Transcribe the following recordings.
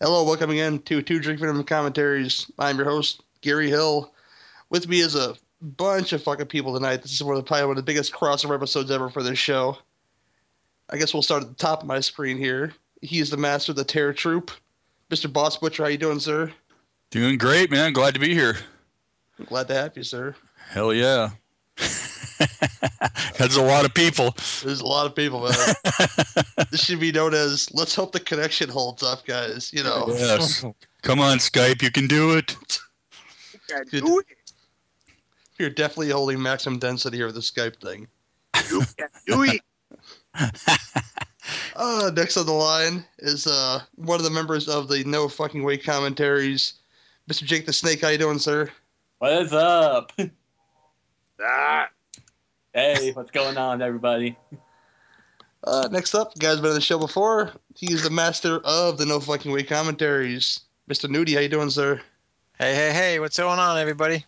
Hello, welcome again to Two Drink Minimum Commentaries. I'm your host, Gary Hill. With me is a bunch of fucking people tonight. This is one of the, probably one of the biggest crossover episodes ever for this show. I guess we'll start at the top of my screen here. He is the master of the Terror Troop. Mr. Boss Butcher, how you doing, sir? Doing great, man. Glad to be here. I'm glad to have you, sir. Hell yeah. That's a lot of people. There's a lot of people, man. this should be known as "Let's hope the connection holds up, guys." You know. Yes. Come on, Skype. You can do it. do it. You're definitely holding maximum density over the Skype thing. Do it. Uh, next on the line is uh, one of the members of the No Fucking Way commentaries, Mr. Jake the Snake. How you doing, sir? What is up? Ah, Hey, what's going on, everybody? Uh, next up, guys been on the show before. He is the master of the No Fucking Way commentaries, Mr. Newty. How you doing, sir? Hey, hey, hey, what's going on, everybody?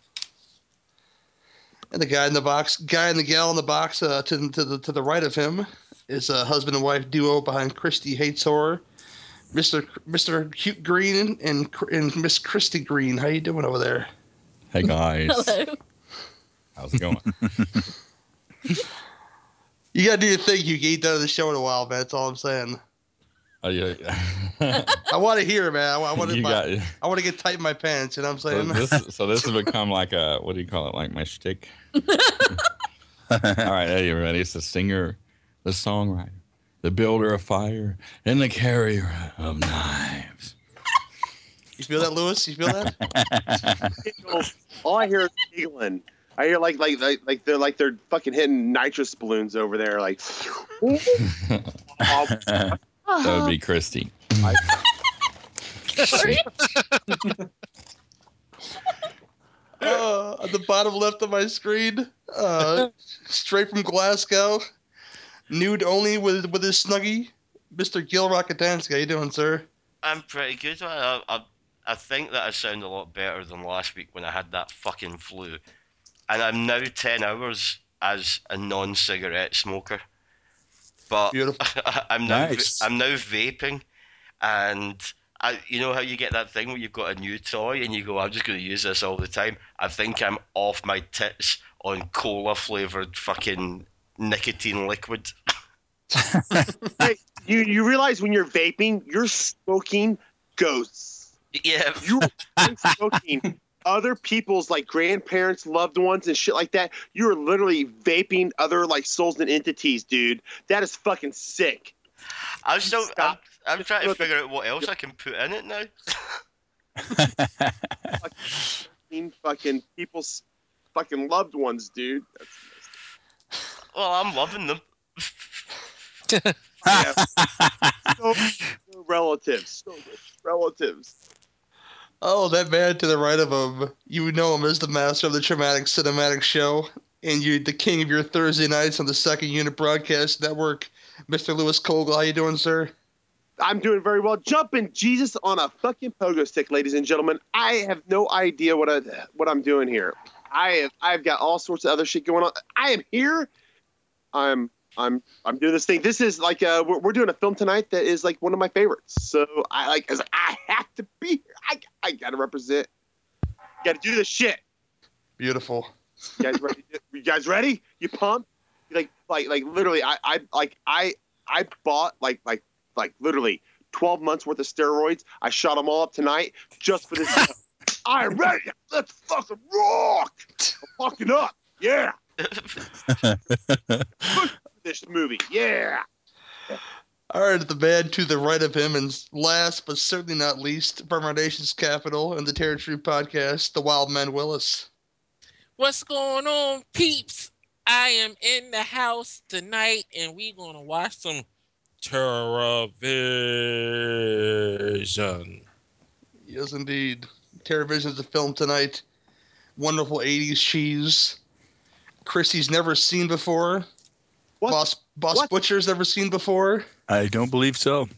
And the guy in the box, guy and the gal in the box uh, to to the to the right of him is a husband and wife duo behind Cristi Hates Horror, Mr. Mr. Huke Green and and Miss Cristi Green. How you doing over there? Hey guys, Hello. how's it going? You gotta do your thing. You ain't done the show in a while, man. That's all I'm saying. Oh yeah, I want to hear, man. I want to. I want to get tight in my pants. You know what I'm So saying? this, so this has become like a what do you call it? Like my shtick. All right, hey everybody, it's the singer, the songwriter, the builder of fire, and the carrier of knives. You feel that, Lewis? You feel that? All I hear is giggling. I hear like like like, like they're like they're fucking hitting nitrous balloons over there. Like, that would be Cristi. Sorry. uh, at the bottom left of my screen, uh, straight from Glasgow, nude only with with his snuggie, Mr. Gill Rockatansky. How you doing, sir? I'm pretty good. I, I, I think that I sound a lot better than last week when I had that fucking flu. And I'm now 10 hours as a non cigarette smoker. But I'm now Nice. I'm now vaping and I you know how you get that thing where you've got a new toy and you go, I'm just gonna use this all the time. I think I'm off my tits on cola flavoured fucking nicotine liquid. hey, you you realize when you're vaping, you're smoking ghosts. yeah. You are smoking other people's like grandparents, loved ones, and shit like that. You are literally vaping other like souls and entities, dude. That is fucking sick. I'm still I'm, I'm trying to figure out what else I can put in it now. Fucking fucking people's fucking loved ones, dude. That's, Well, I'm loving them. yeah. so, so relatives, so relatives. Oh, that man to the right of him. You know him as the master of the Traumatic Cinematic Show, and you the king of your Thursday nights on the Second Unit Broadcast Network, Mr. Lewis Cougill. How you doing, sir? I'm doing very well. Jumping Jesus on a fucking pogo stick, ladies and gentlemen. I have no idea what I what I'm doing here. I have I've got all sorts of other shit going on. I am here. I'm I'm I'm doing this thing. This is like uh we're, we're doing a film tonight that is like one of my favorites. So I like as I have to be here. I I gotta represent. Got to do this shit. Beautiful. You guys ready? you guys ready? You pumped? Like like like literally I I like I I bought like like like literally 12 months worth of steroids. I shot them all up tonight just for this. I'm ready. Let's fucking rock. I'm fucking up. Yeah. This movie. Yeah. All right, the man to the right of him, and last but certainly not least, from our nation's capital and the Territory podcast, the Wild Man Willis. What's going on, peeps? I am in the house tonight, and we're gonna watch some television. Yes, indeed. Terrorvision's a film tonight. Wonderful 80s cheese. Chrissy's never seen before. What? Boss Boss What? Butcher's ever seen before. I don't believe so.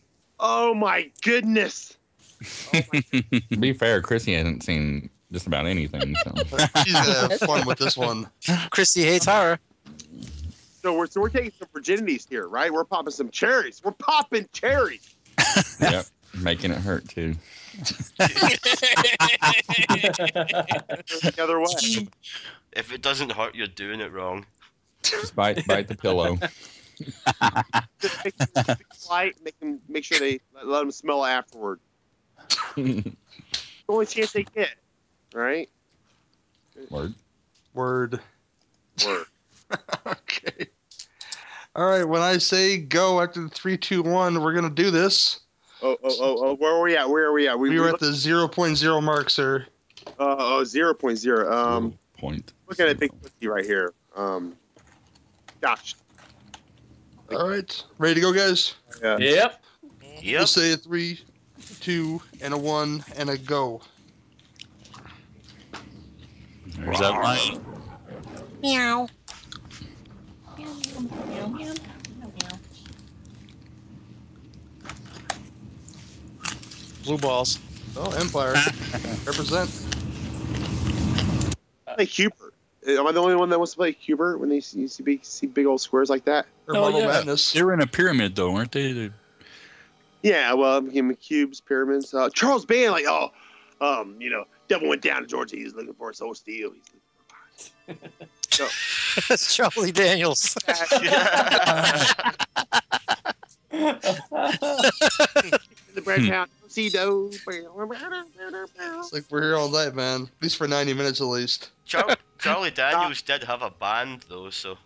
Oh my goodness. to be fair, Chrissy hasn't seen just about anything. So She's gonna have fun with this one. Cristi hates horror. So we're so we're taking some virginities here, right? We're popping some cherries. We're popping cherries. yep. Making it hurt too. The other way. If it doesn't hurt, you're doing it wrong. Just bite bite the pillow. Just make sure it's light. Make them make sure they let, let them smell afterward. The only chance they get. Right. Word. Word. Word. okay. All right. When I say go after the three, two, one, we're gonna do this. Oh, oh, oh, oh, where are we at? Where are we at? We were at the 0.0 mark, sir. uh, oh, 0.0. Um, Point. look at a big pussy right here. Um, gosh. All right. Ready to go, guys? Yeah. Yep. Yep. We'll say a three, two, and a one, and a go. There's that line. Meow. Blue balls. Oh, Empire. Represent. Play Q*bert. Am I the only one that wants to play Q*bert when they see, see big see big old squares like that? Oh, yeah. Madness. They were in a pyramid though, weren't they? They- Yeah, well, I'm giving cubes, pyramids. Uh, Charles Band, like, oh, um, you know, devil went down to Georgia. He's looking for a soul steel. He's looking for That's Charlie Daniels. the bread Hmm. See those. It's like we're here all night, man. At least for 90 minutes at least. Char- Charlie Daniels did have a band though, so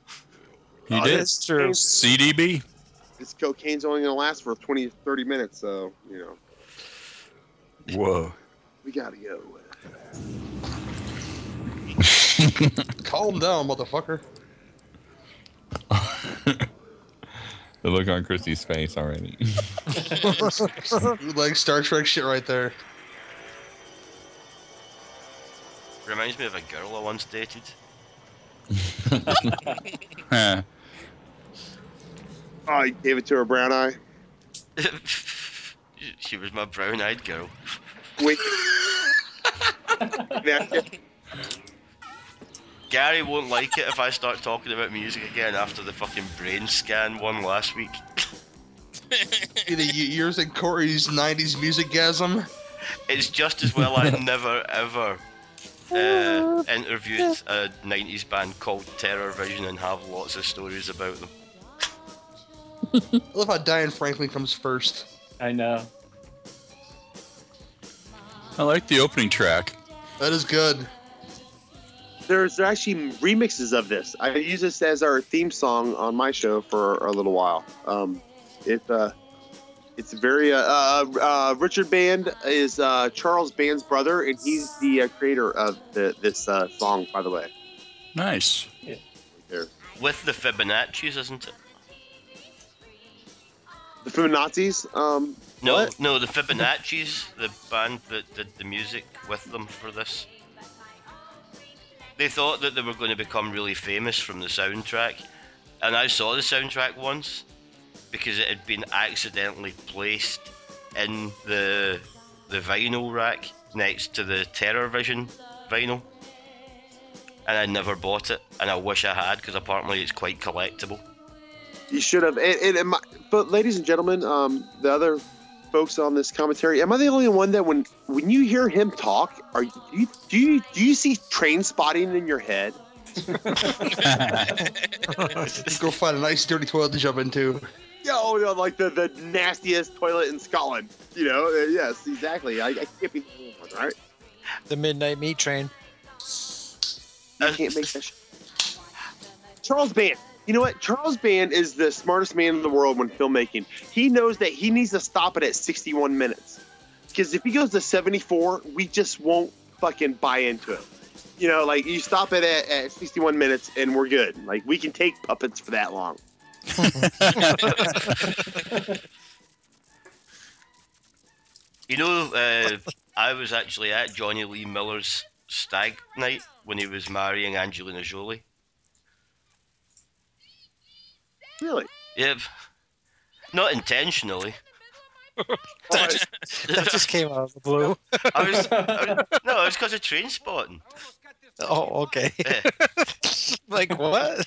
He Oh, did. It's true. CDB. This cocaine's only gonna last for 20, 30 minutes, so you know Whoa. we gotta go. Calm down, motherfucker. the look on Cristi's face already. like Star Trek shit right there. reminds me of a girl I once dated. Huh. Oh, you gave it to her brown eye. she was my brown-eyed girl. Wait. Yeah, Gary won't like it if I start talking about music again after the fucking brain scan one last week. You know, y- yours and Corey's 90s music gasm. It's just as well I never ever uh, interviewed a 90s band called Terror Vision and have lots of stories about them. I love how Diane Franklin comes first. I know. I like the opening track. That is good. There's actually remixes of this. I use this as our theme song on my show for a little while. Um, it uh, it's very uh, uh, uh, Richard Band is uh, Charles Band's brother, and he's the uh, creator of the, this uh, song. By the way, Nice. there. With the Fibonacci's, isn't it? The Feminazis. Um, No, What? no, the Fibonacci's, the band that did the music with them for this. They thought that they were going to become really famous from the soundtrack, and I saw the soundtrack once because it had been accidentally placed in the the vinyl rack next to the Terror Vision vinyl, and I never bought it, and I wish I had because apparently it's quite collectible. you should have. And, and, and my, but ladies and gentlemen, um, the other folks on this commentary, am I the only one that when when you hear him talk, are you do you do you, see train spotting in your head? Go find a nice dirty toilet to jump into. Yeah, oh, yeah, like the, the nastiest toilet in Scotland. You know, uh, yes, exactly. I, I can't be the only one, right? The midnight meat train. I can't make that. Sh- Charles Band. You know what? Charles Band is the smartest man in the world when filmmaking. He knows that he needs to stop it at 61 minutes. Because if he goes to 74, we just won't fucking buy into it. You know, like you stop it at, at 61 minutes and we're good. Like we can take puppets for that long. You know, uh, I was actually at Jonny Lee Miller's stag night when he was marrying Angelina Jolie. Really? Yep. Not intentionally. That just came out of the blue. I was, I was no, it was because of train spotting. Oh, okay. Yeah. like what?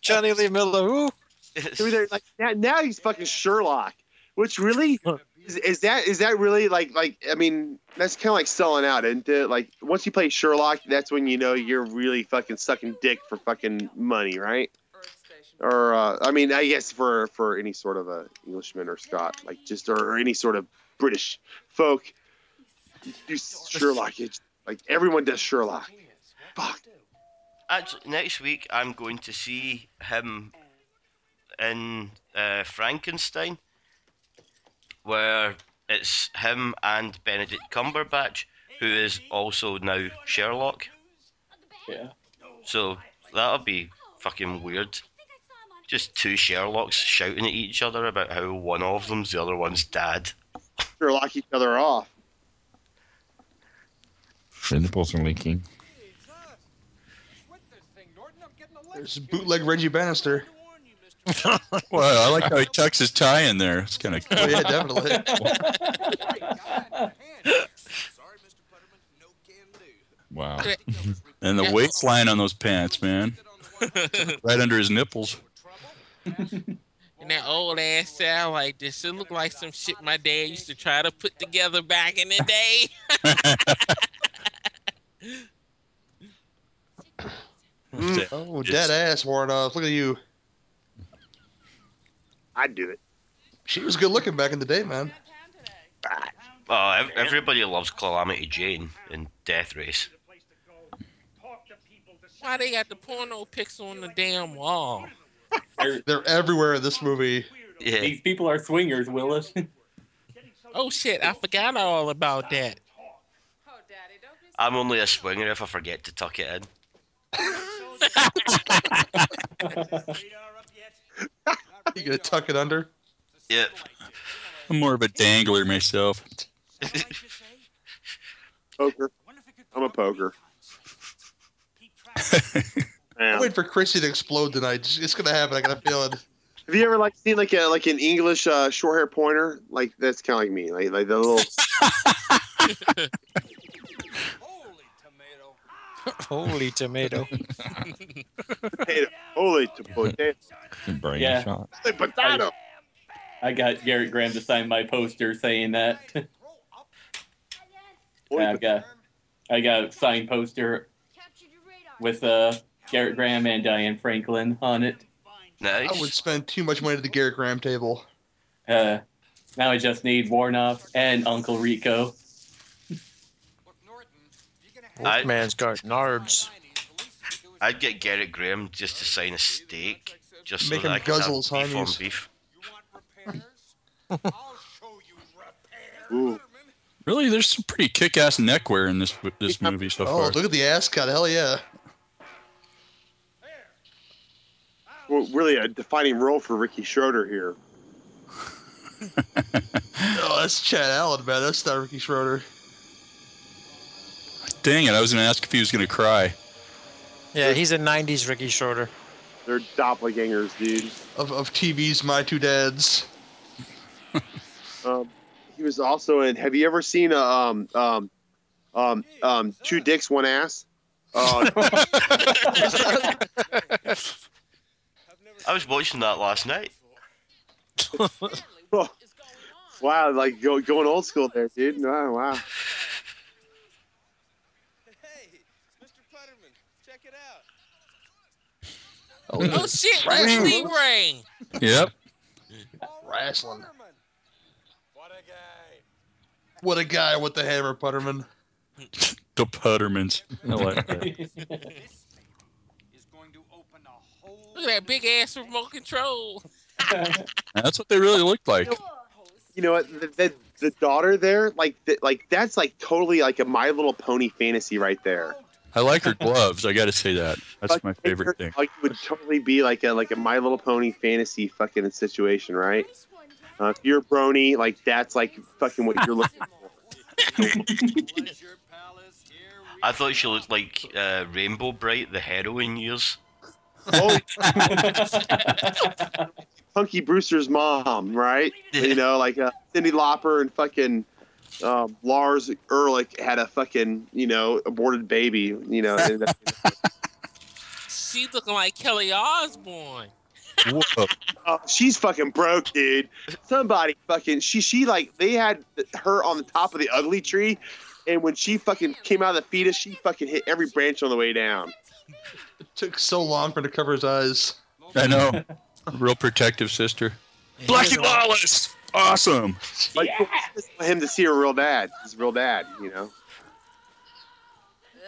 Jonny Lee Miller. Who? So they're like now, now he's fucking Sherlock, which really Is, is that is that really like like I mean that's kind of like selling out, and like once you play Sherlock, that's when you know you're really fucking sucking dick for fucking money, right? Or uh, I mean, I guess for for any sort of a Englishman or Scot, like just or, or any sort of British folk, you do Sherlock. It's like everyone does Sherlock. Fuck. Actually, next week I'm going to see him in uh, Frankenstein, where it's him and Benedict Cumberbatch, who is also now Sherlock. Yeah. So that'll be fucking weird. Just two Sherlocks shouting at each other about how one of them's the other one's dad. Sherlock each other off. The nipples are leaking. There's bootleg Reggie Bannister. Well, I like how he tucks his tie in there. It's kind of Oh cool. yeah, definitely. Wow. And the waistline on those pants, man. Right under his nipples. And that old ass sound like this. It look like some shit my dad used to try to put together back in the day. Mm. Oh, dead ass worn off. Look at you. I'd do it. She was good looking back in the day, man. Oh, everybody loves Calamity Jane in Death Race. Why they got the porno pics on the damn wall? They're- They're everywhere in this movie. Yeah, These people are swingers, Willis. Oh shit, I forgot all about that. I'm only a swinger if I forget to tuck it in. You gonna tuck it under? Yep. I'm more of a dangler myself. Poker. I'm a poker. I'm waiting for Chrissy to explode tonight. It's- It's gonna happen. I got a feeling. Have you ever like seen like a like an English uh, short hair pointer? Like that's kind of like me. Like like the little Holy tomato. potato. Holy to potato. Brain Yeah. shot. Holy potato. I got Gerrit Graham to sign my poster saying that. I got I got a signed poster with uh, Gerrit Graham and Diane Franklin on it. Nice. I would spend too much money at the Gerrit Graham table. Uh, now I just need Woronov and Uncle Rico. I- Man's got nards. I'd get Gerrit Graham just to sign a steak, just Make so that him I could have guzzle beef on beef. Ooh. Really, there's some pretty kick-ass neckwear in this this movie so far. Oh, look at the ass cut. Hell yeah. Well, really a defining role for Ricky Schroder here. Oh, that's Chad Allen, man. That's not Ricky Schroder. Dang it! I was gonna ask if he was gonna cry. Yeah, he's a 90s Ricky Schroder. They're doppelgangers, dude. Of, of TV's My Two Dads. Um, he was also in. Have you ever seen a, um um um um two dicks one ass? Uh, I was watching that last night. wow, like go, going old school there, dude. Wow, wow. Oh shit, Wesley Ray. Yep. Wrestling. What a guy with the hammer, Putterman. The Puttermans. I like that. Look at that big ass remote control. That's what they really looked like. You know what? The, the, the daughter there, like the, like that's like totally like a My Little Pony fantasy right there. I like her gloves. I got to say that. That's Like, my favorite thing. Like it would totally be like a like a My Little Pony fantasy fucking situation, right? Uh, if you're a brony, like that's like fucking what you're looking for. I thought she looked like uh, Rainbow Brite, the heroine years. Oh, Punky Brewster's mom, right? You know, like uh, Cyndi Lauper and fucking um, Lars Ulrich had a fucking you know aborted baby. You know, and that- She looking like Kelly Osbourne. Whoa. Oh, she's fucking broke, dude. Somebody fucking she she like they had her on the top of the ugly tree, and when she fucking came out of the fetus, she fucking hit every branch on the way down. It took so long for her to cover his eyes. I know. Real protective sister. Yeah, Blackie he was- Lawless. Awesome. Like for him to see her real dad, his real dad, you know.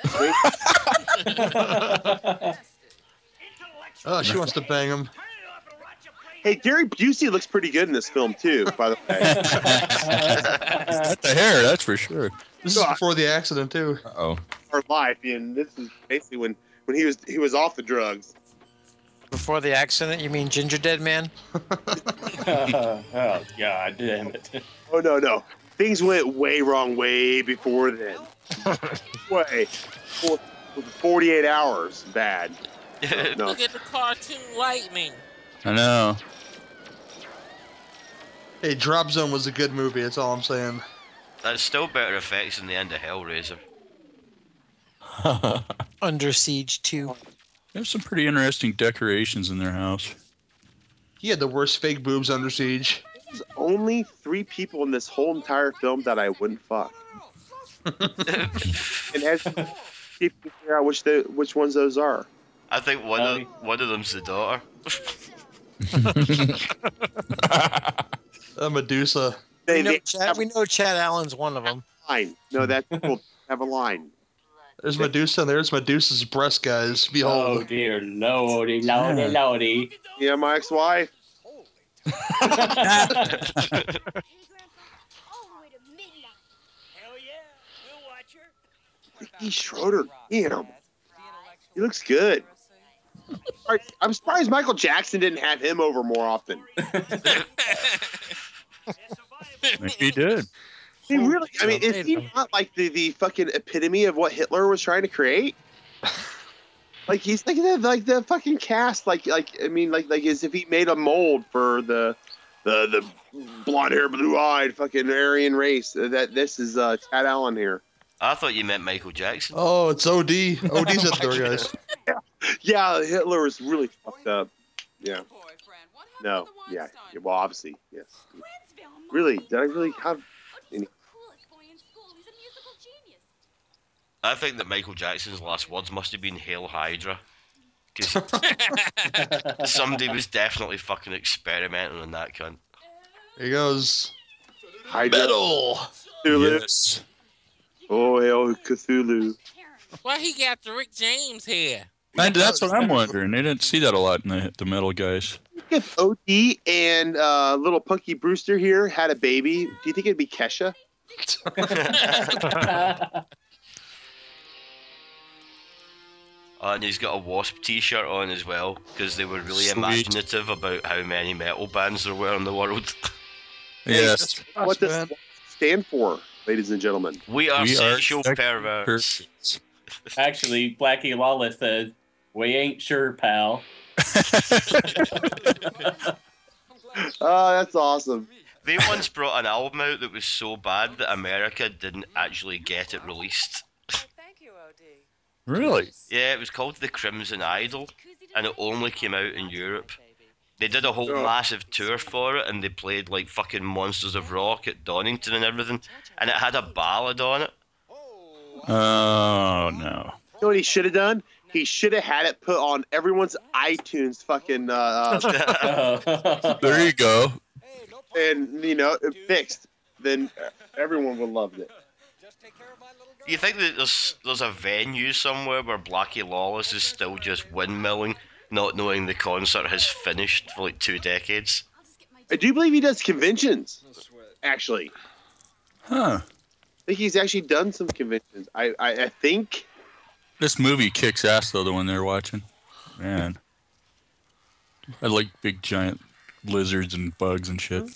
Oh, she wants to bang him. Hey, Gary Busey looks pretty good in this film too. By the way, the hair, that's for sure. This is before the accident too. Oh, her life, and this is basically when when he was he was off the drugs. Before the accident, you mean Ginger Dead Man? oh god damn it. Oh no no, things went way wrong way before then. way, for, for 48 hours bad. No, Look at the cartoon lightning. I know. Hey, Drop Zone was a good movie. That's all I'm saying. That's still better effects than the end of Hellraiser. Under Siege 2. There's some pretty interesting decorations in their house. He had the worst fake boobs under siege. there's only three people in this whole entire film that I wouldn't fuck. and as you can figure out which the which ones those are. I think one of one of them's the daughter. Uh, Medusa. They, We know, they Chad, we know Chad Allen's one of them. a line. No, that people have a line. There's Medusa, and there's Medusa's breast, guys. Behold. Oh Behold. dear lordy, lordy, lordy. Yeah, my ex-wife. Ricky Schroder. Damn, he looks good. I'm surprised Michael Jackson didn't have him over more often. Maybe he did. He really, I mean, is he not like the, the fucking epitome of what Hitler was trying to create? Like he's like the like the fucking cast, like like I mean, like like as if he made a mold for the the the blonde hair, blue eyed fucking Aryan race. That this is uh, Chad Allen here. I thought you meant Michael Jackson. Oh, it's OD. OD's at the door, guys. Yeah, yeah, Hitler was really fucked up. Yeah. No. Yeah. yeah, Well, obviously, yes. Really? Did I really have? I think that Michael Jackson's last words must have been "Hail Hydra," because somebody was definitely fucking experimenting on that cunt. He goes. Hydra. Metal. Cthulhu. Yes. Oh, hell, Cthulhu. Why he got the Rick James hair? And that's what I'm wondering. They didn't see that a lot in the, the metal guys. If OD and uh, little Punky Brewster here had a baby, do you think it'd be Kesha? And he's got a Wasp T-shirt on as well because they were really Sweet. imaginative about how many metal bands there were in the world. Yes. what does man. stand for, ladies and gentlemen? we are We are sexual sex- perverts. Actually, Blackie Lawless says, "We ain't sure, pal." Oh, that's awesome. They once brought an album out that was so bad that America didn't actually get it released. Really? Yeah, it was called The Crimson Idol, and it only came out in Europe. They did a whole Oh. massive tour for it, and they played like fucking Monsters of Rock at Donington and everything, and it had a ballad on it. Oh no. You know what he should have done? He should have had it put on everyone's iTunes fucking, uh, uh, There you go. and you know, it fixed. Then everyone would loved it. Do you think that there's there's a venue somewhere where Blackie Lawless is still just windmilling, not knowing the concert has finished for like two decades? I do believe he does conventions. Actually, Huh. I think he's actually done some conventions. I, I, I think. This movie kicks ass though. The one they're watching, man. I like big giant lizards and bugs and shit.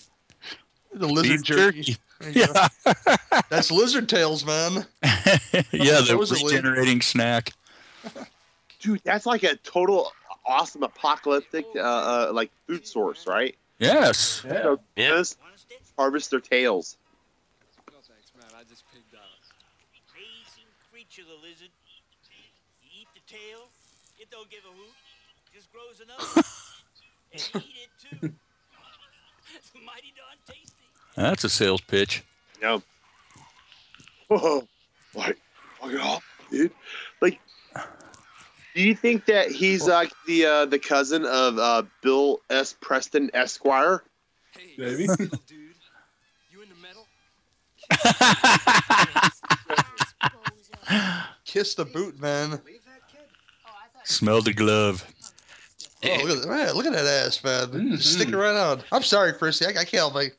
The lizard Beef jerky. There you go. Yeah, That's lizard tails, man. yeah. The Supposedly. regenerating snack. Dude, that's like a total awesome apocalyptic uh, uh like food source, right? Yes. yeah. So Yeah. just harvest their tails. Amazing creature, the lizard. You eat the tail, it don't give a hoot, just grows another. And eat it too. That's a sales pitch. Yeah. Whoa. Like, fuck it off, dude. Like, do you think that he's like the uh, the cousin of uh, Bill S. Preston Esquire? Maybe. dude. You into metal? Kiss the boot, man. Leave that kid. Smell the glove. Oh, look at, man, look at that ass, man. Mhm. Just sticking right on. I'm sorry, Chrissy. I, I can't help it.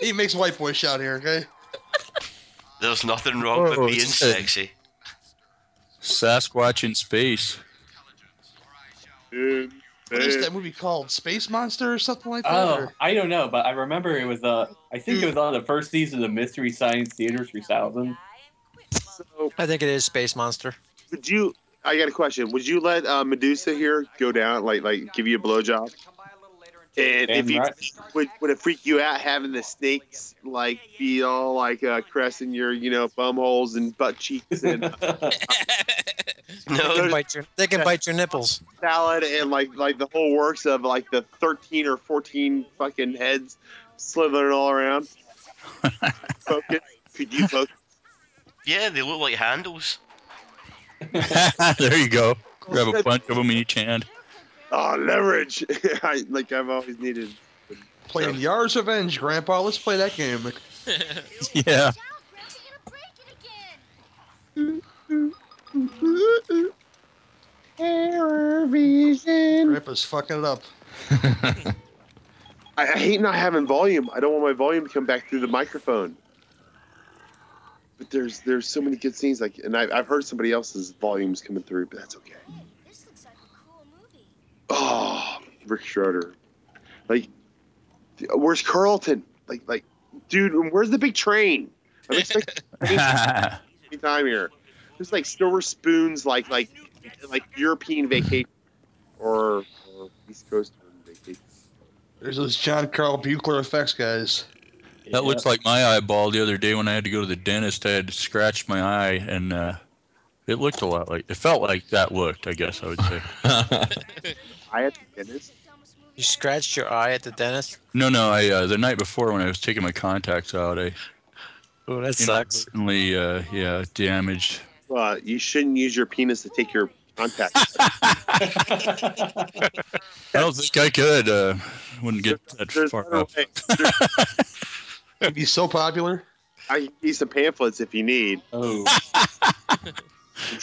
He makes white boy shout here, okay? There's nothing wrong Whoa, with being it's sexy. Sasquatch in space. Dude, What is dude. that movie called? Space Monster or something like that? Oh, or- I don't know, but I remember it was uh, I think it was on the first season of Mystery Science Theater 3000. So, I think it is Space Monster. would you? I got a question. Would you let uh, Medusa here go down, like like give you a blowjob? Come by a little later and And if you right. would, would it freak you out having the snakes like be all like uh, caressing your you know bum holes and butt cheeks and uh, They can bite your, they can bite your nipples. salad and like like the whole works of like the 13 or 14 fucking heads slithering all around focus could you focus yeah, they look like handles. there you go. Grab a bunch of them in each hand. Oh leverage I, like i've always needed Playing Yar's Revenge, Grandpa. Let's play that game. Yeah. Grandpa's fucking it up. I, I hate not having volume i don't want my volume to come back through the microphone but there's there's so many good scenes like and I, i've heard somebody else's volumes coming through but that's okay This looks like a cool movie. Oh, Rick Schroder. Like, where's Carlton? Like, like, dude, where's the big train? I'm expecting time here. There's like silver spoons, like, like, like European vacation or, or East Coast vacation. There's those John Carl Buechler effects guys. That looks like my eyeball the other day when I had to go to the dentist. I had scratched my eye, and uh, it looked a lot like. It felt like that looked. I guess I would say. I at the dentist. You scratched your eye at the dentist. No, no. I uh, the night before when I was taking my contacts out, I Oh, that sucks. inadvertently, uh, yeah, damaged. Uh, you shouldn't use your penis to take your contacts. I don't think I could. Uh, wouldn't get that There's far no up. way. There's- He'd be so popular. I can give you some pamphlets if you need. Oh,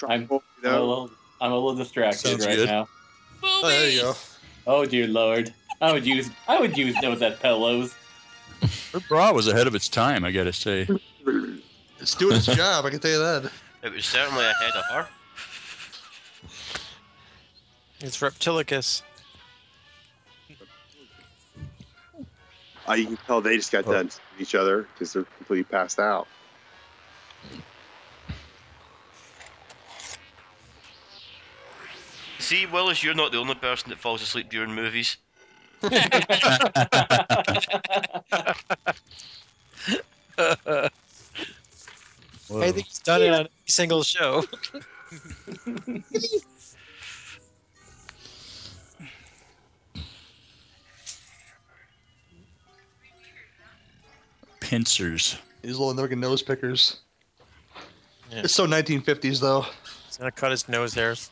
I'm- to pull, you I'm a little, I'm a little distracted Sounds right good. now. Oh, there you go. Oh dear lord, I would use, I would use those as pillows. Her bra was ahead of its time, I gotta say. It's doing its job, I can tell you that. It was certainly ahead of her. It's Reptilicus. Uh, you can tell they just got Oh. done with each other because they're completely passed out. See, Willis, you're not the only person that falls asleep during movies. I think he's done it on every single show. Pincers. These little American nose pickers. Yeah. It's so 1950s though. He's gonna cut his nose hairs.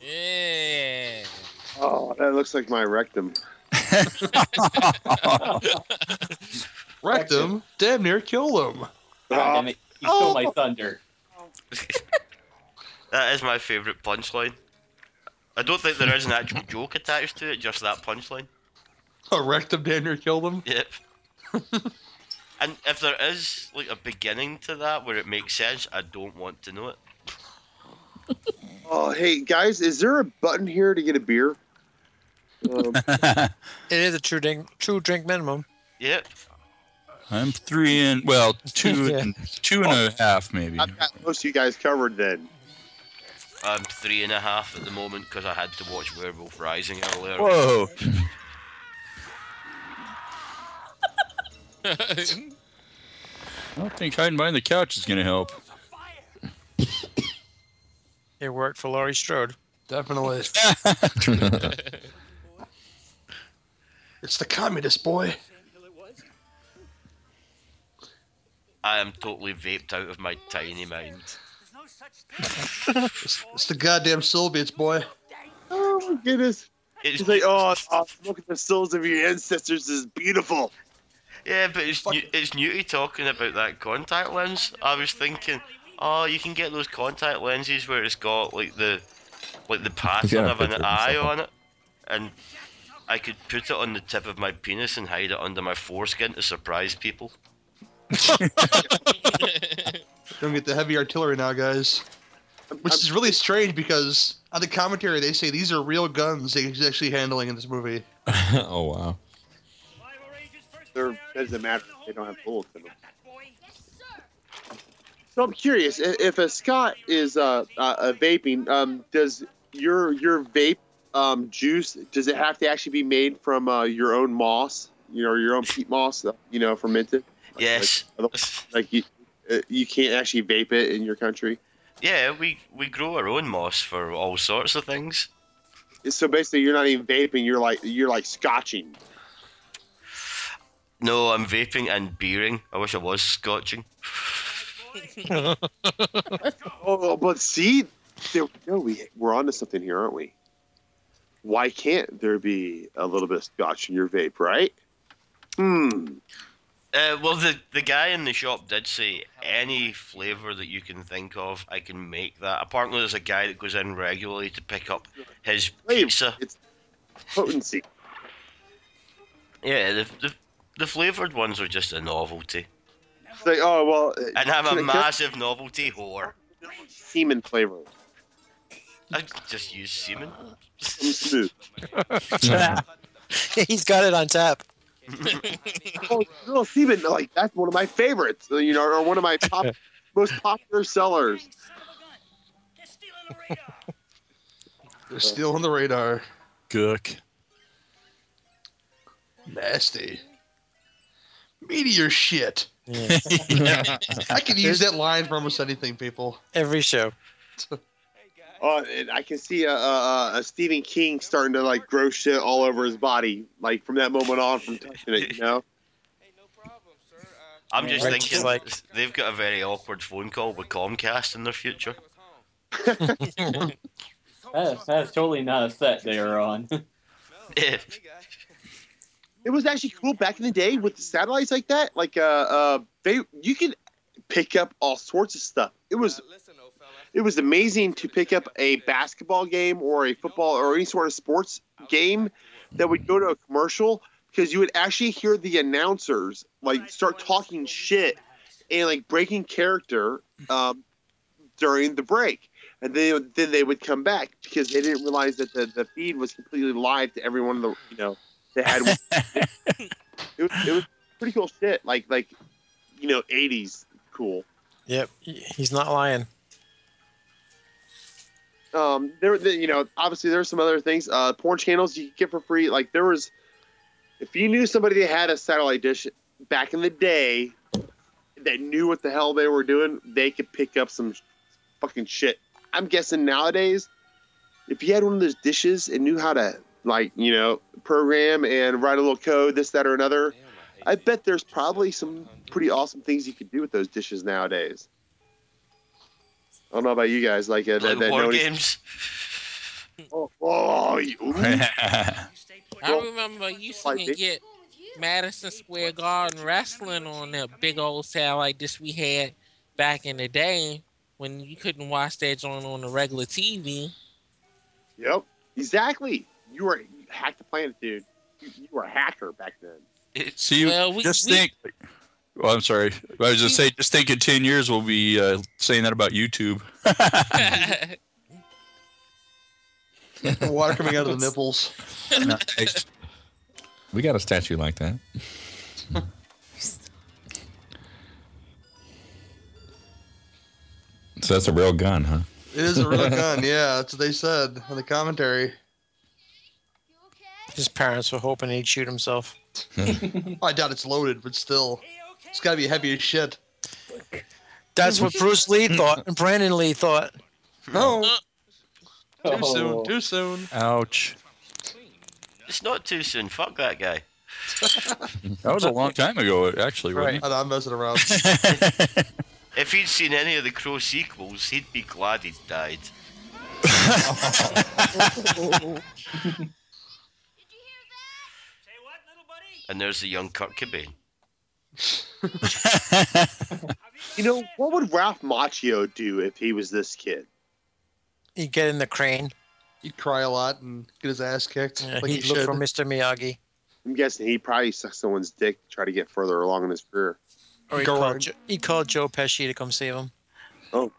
Yeah. Oh, that looks like my rectum. rectum. Damn near killed him. God damn it, he stole my oh. thunder. That is my favourite punchline. I don't think there is an actual joke attached to it, just that punchline. A rectum him. Damn near killed him. Yep. and if there is like a beginning to that where it makes sense, I don't want to know it. Oh, hey guys, is there a button here to get a beer? Um, It is a true drink, true drink minimum. Yep. I'm three and well, two Yeah. and two and a half maybe. I've got most of you guys covered then. I'm three and a half at the moment because I had to watch Werewolf Rising earlier. Whoa! I don't think hiding behind the couch is gonna help. It worked for Laurie Strode. Definitely. It's the communist boy. I am totally vaped out of my tiny mind. It's, it's the goddamn Soviets boy. Oh my goodness. It's He's like, oh, oh, look at the souls of your ancestors is beautiful. Yeah, but it's new, it's Newty talking about that contact lens. I was thinking, oh, you can get those contact lenses where it's got like the like the pattern gotta of an eye on it, and I could put it on the tip of my penis and hide it under my foreskin to surprise people. Don't get the heavy artillery now, guys. Which is really strange because on the commentary they say these are real guns that he's actually handling in this movie. oh wow. They're, it doesn't matter they don't have bullets in them. So I'm curious if a Scott is uh, uh, uh, vaping. Um, does your your vape um, juice does it have to actually be made from uh, your own moss? You know, your own peat moss. uh, You know, fermented. Yes. Like you, uh, you can't actually vape it in your country. Yeah, we we grow our own moss for all sorts of things. So basically, you're not even vaping. You're like you're like scotching. No, I'm vaping and beering. I wish I was scotching. Oh, but see, there, no, we we're onto something here, aren't we? Why can't there be a little bit of scotch in your vape, right? Hmm. Uh, well, the the guy in the shop did say any flavor that you can think of, I can make that. Apparently, there's a guy that goes in regularly to pick up his pizza. It's potency. Yeah, the the, the flavored ones are just a novelty, It's like, oh well. and I'm can a I- massive novelty whore. semen flavor. I just use semen. He's got it on tap. oh, no, semen, like that's one of my favorites. You know, or one of my pop, most popular sellers. They're still on the radar. Gook. Nasty. Meteor shit. Yeah. I could use that line for almost anything, people. Every show. Oh, and I can see a, a, a Stephen King starting to like grow shit all over his body, like from that moment on, from touching it. You know. I'm just Right, thinking like- they've got a very awkward phone call with Comcast in their future. That's, that's totally not a set they are on. It was actually cool back in the day with the satellites like that. Like, uh, uh, they you could pick up all sorts of stuff. It was, it was amazing to pick up a basketball game or a football or any sort of sports game that would go to a commercial because you would actually hear the announcers like start talking shit and like breaking character um, during the break. And then, then they would come back because they didn't realize that the, the feed was completely live to everyone. in The you know they had it was, it was pretty cool shit. Like like you know, eighties cool. Yep. He's not lying. Um, there, there you know, obviously there's some other things. Uh, porn channels you could get for free. Like there was, if you knew somebody that had a satellite dish back in the day that knew what the hell they were doing, they could pick up some fucking shit. I'm guessing nowadays, if you had one of those dishes and knew how to like you know program and write a little code, this, that, or another, I bet there's probably some pretty awesome things you could do with those dishes nowadays. I don't know about you guys, like uh, Play that, that war games. Oh, oh, you- I remember you used to get Madison Square Garden wrestling on that big old satellite dish we had back in the day when you couldn't watch that joint on the regular TV. Yep, exactly. You were you hacked the planet, dude. You, you were a hacker back then. See, Well, we- just we- think. Well, I'm sorry. I was just saying. Just think in ten years we'll be uh, saying that about YouTube. Water coming out of the nipples. Nice. We got a statue like that. so that's a real gun, huh? It is a real gun, yeah. That's what they said in the commentary. His parents were hoping he'd shoot himself. I doubt it's loaded, but still, it's got to be heavy as shit. That's what Bruce Lee thought and Brandon Lee thought. No, oh. too Oh. soon, too soon. Ouch. It's not too soon. Fuck that guy. That was a long time ago, actually, wasn't I know, I'm messing around. If he'd seen any of the Crow sequels, he'd be glad he'd died. And there's the young Kurt Cobain. You know, what would Ralph Macchio do if he was this kid? He'd get in the crane. He'd cry a lot and get his ass kicked. Yeah, like he he'd look for Mr. Miyagi. I'm guessing he probably sucked someone's dick to try to get further along in his career. Or he'd call, jo- he'd call Joe Pesci to come save him. Oh.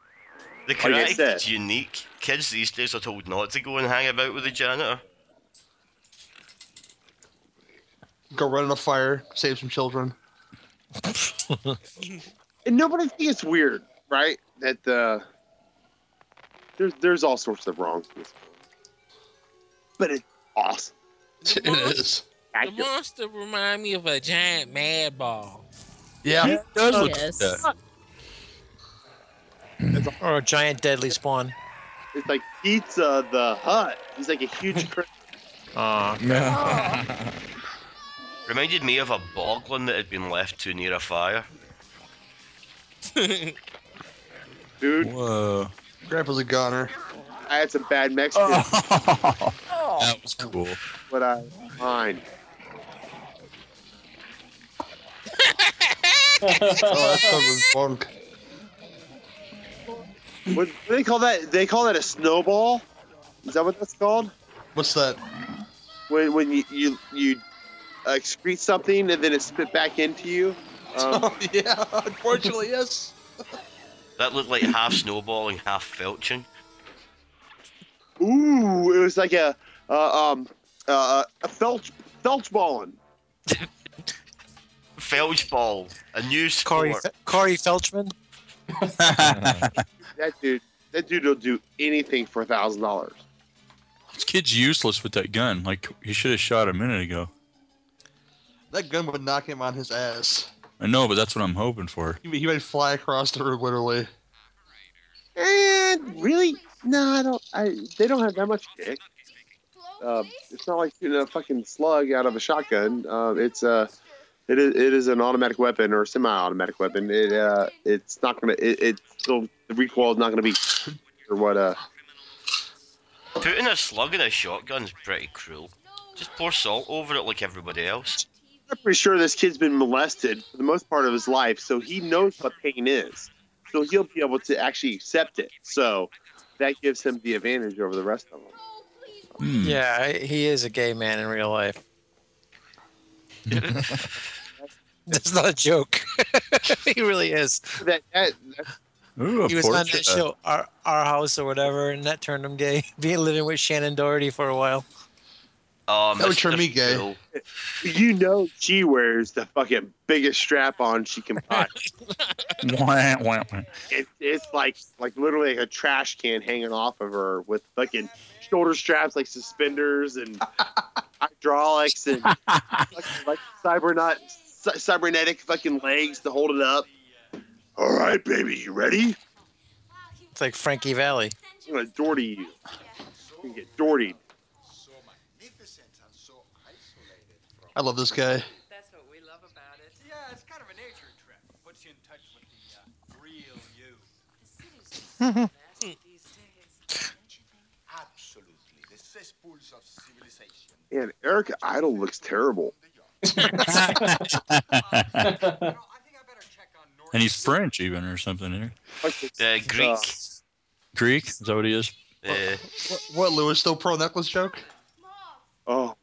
The Like I Karate said. Kid's unique. Kids these days are told not to go and hang about with the janitor. Go run in a fire, save some children. And nobody thinks it's weird, right? That uh, there's there's all sorts of wrongs in this film. But it's awesome. It is. The Accurate. monster remind me of a giant mad ball. Yeah. It does look Yes. like that. Or a giant deadly spawn. It's like Pizza the Hut. He's like a huge. cr- Aw. Reminded me of a boglin that had been left too near a fire. Dude, Whoa. Grandpa's a goner. I had some bad Mexican, oh. that was cool. but I fine. Oh, that's cousin Funk. What do they call that? They call that a snowball. Is that what that's called? What's that? When when you you, you excrete something and then it spit back into you. Um, oh, yeah. Unfortunately, yes. That looked like half snowballing, half felching. ooh, it was like a uh, um uh, a felch felch balling. Felch ball, a new Corey, sport. Corey Felchman. That dude, that dude will do anything for a thousand dollars. this kid's useless with that gun. Like, he should have shot a minute ago. That gun would knock him on his ass. I know, but that's what I'm hoping for. He, he might fly across the room, literally. And really, no, I don't. I they don't have that much kick. Uh, it's not like shooting a fucking slug out of a shotgun. Uh, it's uh, it is it is an automatic weapon or semi-automatic weapon. It uh, it's not gonna. It, it's still the recoil is not gonna be or what uh. Putting a slug in a shotgun is pretty cruel. Just pour salt over it like everybody else. I'm pretty sure this kid's been molested for the most part of his life, so he knows what pain is. So he'll be able to actually accept it. So that gives him the advantage over the rest of them. Hmm. Yeah, he is a gay man in real life. That's not a joke. he really is. That, that Ooh, He was on that show, our, our House or whatever, and that turned him gay. Being living with Shannen Doherty for a while. Oh, That would turn me gay. Phil. you know she wears the fucking biggest strap on she can buy. Wah, wah, wah. it, it's like like literally like a trash can hanging off of her with fucking shoulder straps like suspenders and hydraulics and fucking, like cybernet cy- cybernetic fucking legs to hold it up. All right, baby, you ready? It's like Frankie Valli. I'm gonna Doherty you. You can get Doherty. I love this guy. That's what we love about it. Yeah, it's kind of a nature trip. Puts you in touch with the uh, real you. Absolutely. The cesspools of civilization. And Erica Idle looks terrible. and he's French, even, or something. Here. Uh, Greek. Greek? Is that what he is? Uh, What, what Lewis still pro necklace joke? Oh well.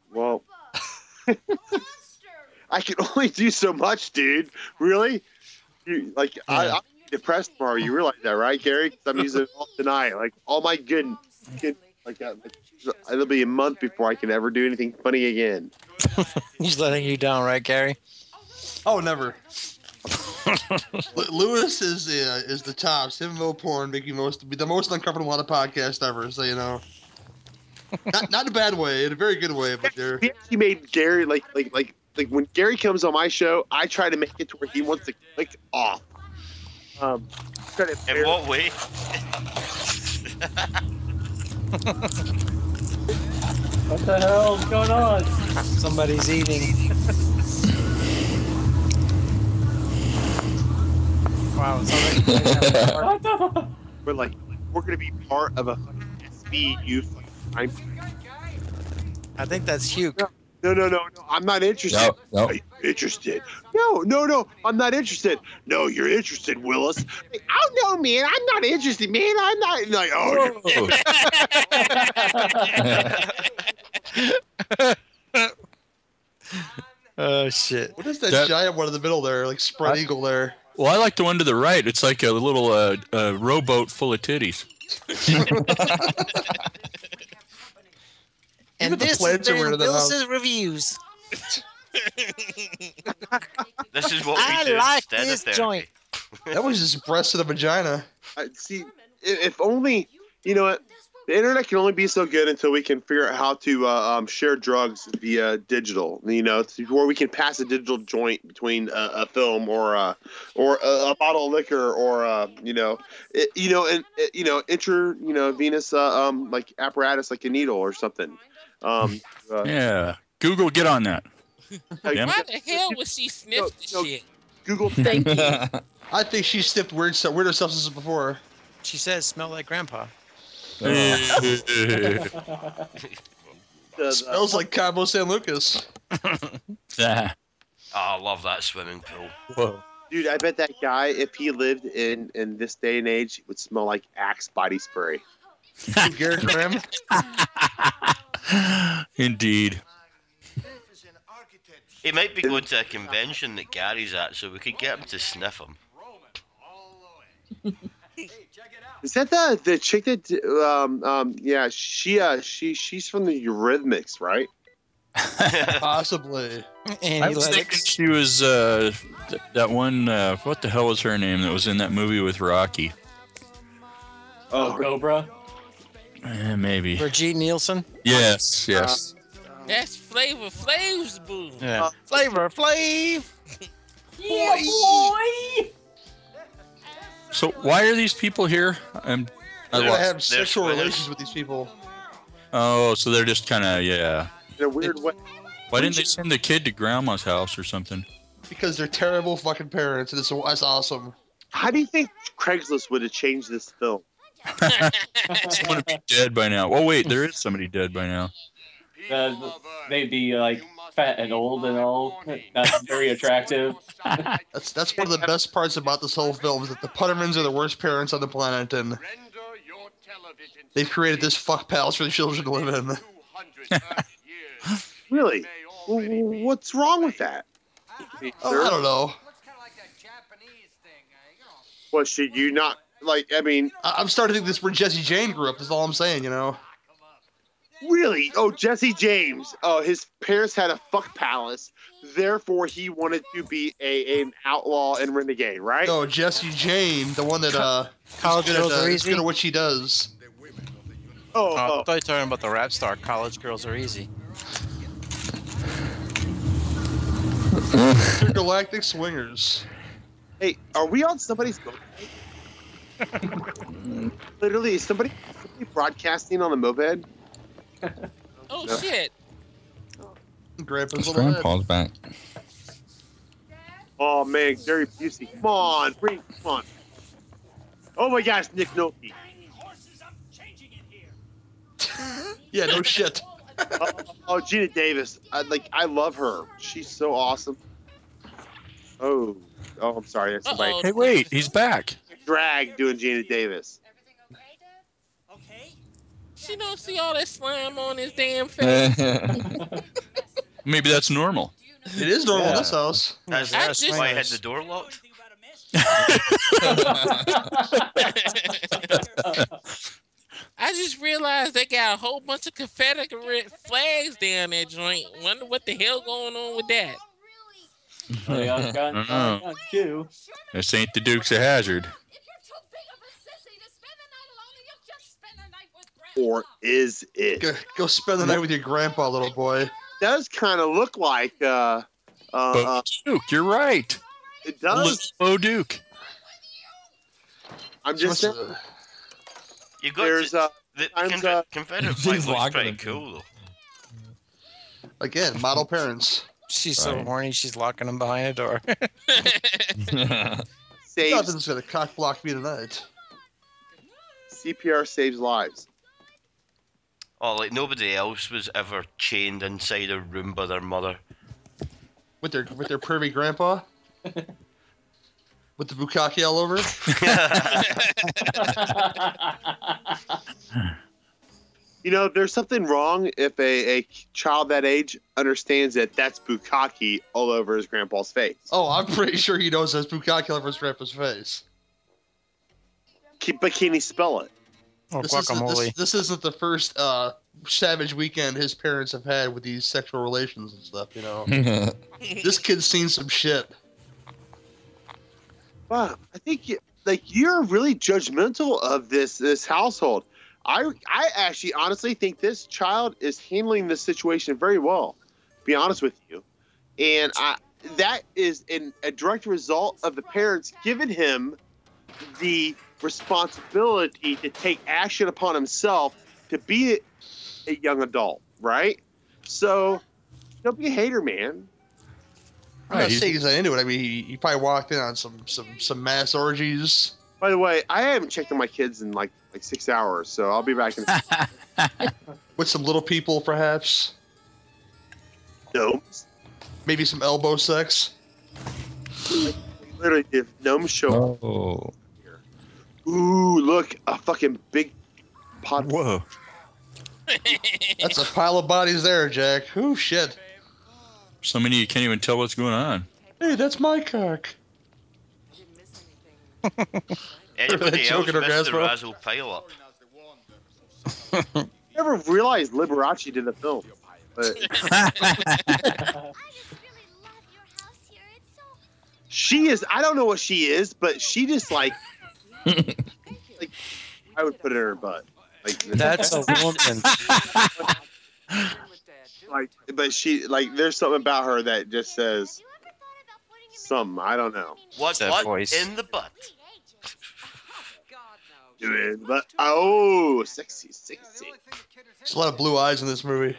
I can only do so much, dude. Really? You, like I, I'm depressed tomorrow. You realize that, right, Gary? 'Cause I'm using it all tonight. Like all my good, good like uh, it'll be a month before I can ever do anything funny again. He's letting you down, right, Gary? Oh, never. Lewis is the uh, is the tops. Him and Mo Porn make you most be the most uncomfortable on a podcast ever. So you know, not, not in a bad way, in a very good way. But they're he made Gary like like like like when Gary comes on my show, I try to make it to where he wants to click off. Um, in what way? what the hell's going on? Somebody's eating. wow, somebody. we're like, we're gonna be part of a fucking SBU fucking time. I think that's Hugh. No, no, no, no. I'm not interested. No, no. Are you interested? No, no, no. I'm not interested. No, you're interested, Willis. Like, oh no, man. I'm not interested, man. I'm not. Like, oh, you're- Oh shit. What is that, That- giant one in the middle there, like spread I- eagle there? Well, I like the one to the right. It's like a little uh, uh, rowboat full of titties. And Even this has plants are been weird the house. Reviews. This is what we I do like instead this of therapy. joint. That was just breast and the vagina. I- see, if only you know what. The internet can only be so good until we can figure out how to uh, um, share drugs via digital. You know, to where we can pass a digital joint between a, a film or a, or a, a bottle of liquor or uh, you know, it, you know, and it, you know, inter you know venous uh, um like apparatus like a needle or something. Um, uh, Yeah. Google, get on that. Why the hell would she sniff the no. shit? Google. Thank you. I think she sniffed weird stuff, weirder substances before. She says, "Smell like grandpa." the- the- Smells like Cabo San Lucas. Ah, Oh, I love that swimming pool. Whoa. Dude, I bet that guy, if he lived in in this day and age, would smell like Axe body spray. Gerrit Graham. Indeed. He might be going to a convention that Gary's at, so we could get him to sniff him. Is that the the chick that um um yeah she uh she she's from the Eurythmics right? Possibly. And I was thinking she was uh, th- that one. Uh, what the hell was her name that was in that movie with Rocky? Oh, Cobra. Eh, maybe. Brigitte Nielsen. Yes, uh, yes. Um, That's Flavor Flav's boo. Yeah. Uh, Flavor Flav. Yeah, boy. So why are these people here? I'm. I They're uh, have they're sexual swimmers. relations with these people. Oh, so they're just kind of yeah. in a weird way. Why didn't they send the kid to grandma's house or something? Because they're terrible fucking parents, and it's, it's awesome. How do you think Craigslist would have changed this film? Someone would be dead by now. Oh wait, there is somebody dead by now. Uh, they'd be like fat and old and all, not very attractive. That's that's one of the best parts about this whole film is that the Puttermans are the worst parents on the planet, and they've created this fuck palace for the children to live in. Really? W- What's wrong with that? Oh, I don't know. Well, should you not like? I mean, I- I'm starting to think this is where Jesse Jane grew up. That's all I'm saying. You know. really? Oh, Jesse James. Oh, his parents had a fuck palace, therefore he wanted to be a an outlaw and renegade, right? No, Jesse Jane, the one that uh, College good, girls at, uh, are is good easy. at what she does. Oh, Oh, I oh. thought you were talking about the rap star. College girls are easy. Galactic Swingers. Hey, are we on somebody's moped? Literally, is somebody, somebody broadcasting on the moped? Oh No. shit. Grandpa's His little head. grandpa's back. Oh man, Gary Busey, come on, bring, come on. Oh my gosh, Nick Nolte. Yeah, no shit. oh, oh, Geena Davis, I, like I love her. She's so awesome. Oh, oh, I'm sorry, that's somebody. Uh-oh. Hey, wait, he's back. Drag doing Geena Davis. She don't see all that slime on his damn face. Maybe that's normal. It is normal in this house. That's, I that's just- why I had the door locked. I just realized they got a whole bunch of Confederate flags down that joint. Wonder what the hell going on with that. They uh, got I don't know. gun too. This ain't the Dukes of Hazzard. Or is it? Go, go spend the night with your grandpa, little boy. does kind of look like uh, uh, Bo uh Duke, you're right. it does. Bo Duke. I'm just saying, You got there's to, uh, the times, Confed- uh, Confederate He's flag looks locking pretty him. cool. Again, model parents. She's so horny. She's locking him behind a door. Saves Nothing's gonna cock block me tonight. CPR saves lives. Oh, like nobody else was ever chained inside a room by their mother. With their with their pervy grandpa. with the bukkake all over. You know, there's something wrong if a, a child that age understands that that's bukkake all over his grandpa's face. Oh, I'm pretty sure he knows that's bukkake all over his grandpa's face. Ke- But can he spell it? Oh, This isn't, this, this isn't the first uh, savage weekend his parents have had with these sexual relations and stuff. You know, this kid's seen some shit. Wow, I think you, like you're really judgmental of this this household. I I actually honestly think this child is handling this situation very well. to Be honest with you, and I that is in a direct result of the parents giving him the responsibility to take action upon himself to be a, a young adult, right? So don't be a hater, man. I'm Right, not he's- saying he's not into it. I mean, he, he probably walked in on some some some mass orgies. By the way, I haven't checked on my kids in like like six hours, so I'll be back in. with some little people, perhaps. Gnomes. Maybe some elbow sex. Literally, if gnomes show up, Oh. Ooh, look, a fucking big pot. Whoa. That's a pile of bodies there, Jack. Oh shit. So many you can't even tell what's going on. Hey, that's my cock. Anybody else Choking her missed the gas, Razzle pile up? Never realized Liberace did a film, but she is. I don't know what she is, but she just like, like I would put it in her butt. Like That's a woman. like, but she like. There's something about her that just says some. I don't know. What? That What? voice. In the butt? Do it, but oh, sexy, sexy. There's a lot of blue eyes in this movie.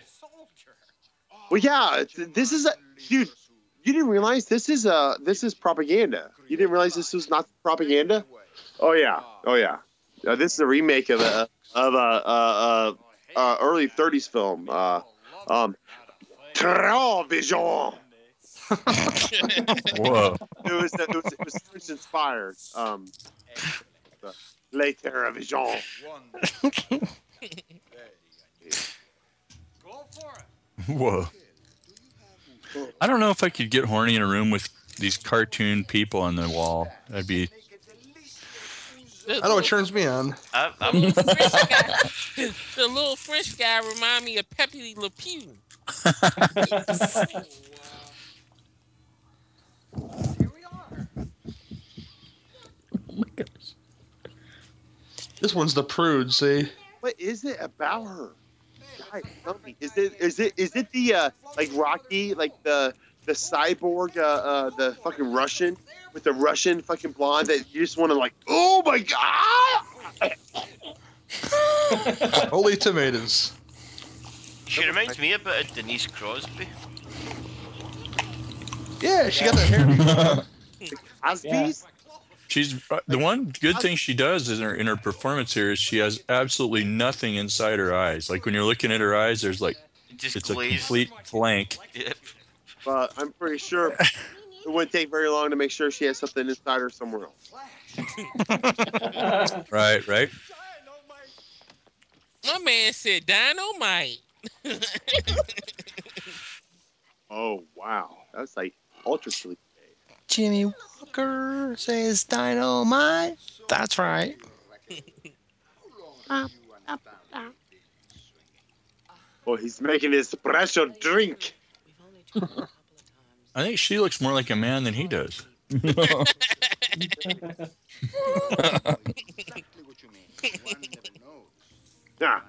Well, yeah, this is a dude. You didn't realize this is uh this is propaganda. You didn't realize this was not propaganda. Oh yeah, oh yeah. Uh, this is a remake of a of a uh, uh, uh, early '30s film. Uh, um, Television. Whoa. It was it was, it was French inspired. Um, the Les Television. Whoa. I don't know if I could get horny in a room with these cartoon people on the wall. That'd be. I know what turns me on. I, The I'm, little French guy, the little French guy remind me of Pepe Le Pew. Oh my gosh! This one's the prude. See, What is it about her? Guys, tell me. Is it is it is it the uh, like Rocky like the the cyborg uh, uh the fucking Russian with the Russian fucking blonde that you just want to like oh my god holy tomatoes. she reminds me a bit of Denise Crosby. Yeah, she got that hair. Osby's She's uh, the one good thing she does in her in her performance here is she has absolutely nothing inside her eyes. Like when you're looking at her eyes, there's like Just it's a complete blank. Yep. But I'm pretty sure it wouldn't take very long to make sure she has something inside her somewhere else. Right, right. My man said dynamite. Oh wow, that's like ultra sleep. Jimmie Walker says dynamite. That's right. Oh, he's making his espresso drink. I think she looks more like a man than he does. Yeah.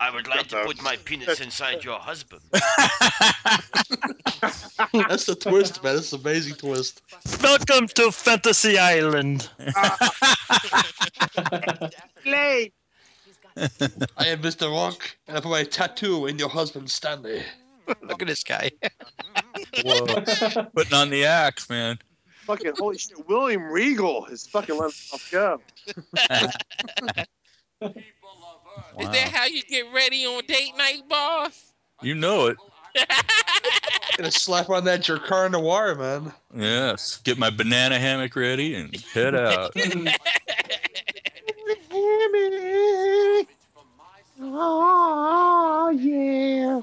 I would like to put my penis inside your husband. That's the twist, man. That's an amazing twist. Welcome to Fantasy Island. Play. I am Mr. Rock, and I put my tattoo in your husband Stanley. Look at this guy. Whoa. Putting on the axe, man. fucking holy shit, William Regal is fucking let himself go. Is that how you get ready on date night, boss? You know it. Gonna slap on that Jerkar Noir, man. Yes. Get my banana hammock ready and head out. Oh yeah. and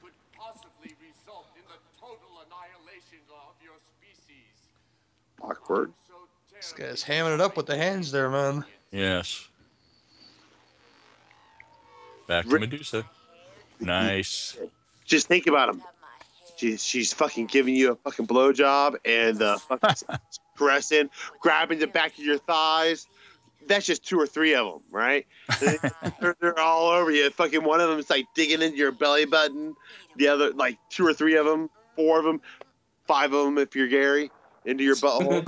could possibly result in the total annihilation of your species. Awkward. This guy's hamming it up with the hands there, man. yes. Back to Medusa. Nice. Just think about him. She's she's fucking giving you a fucking blowjob and uh, fucking caressing, grabbing the back of your thighs. That's just two or three of them, right? they're, they're all over you. Fucking one of them is like digging into your belly button. The other, like two or three of them, four of them, five of them if you're Gary, into your butthole.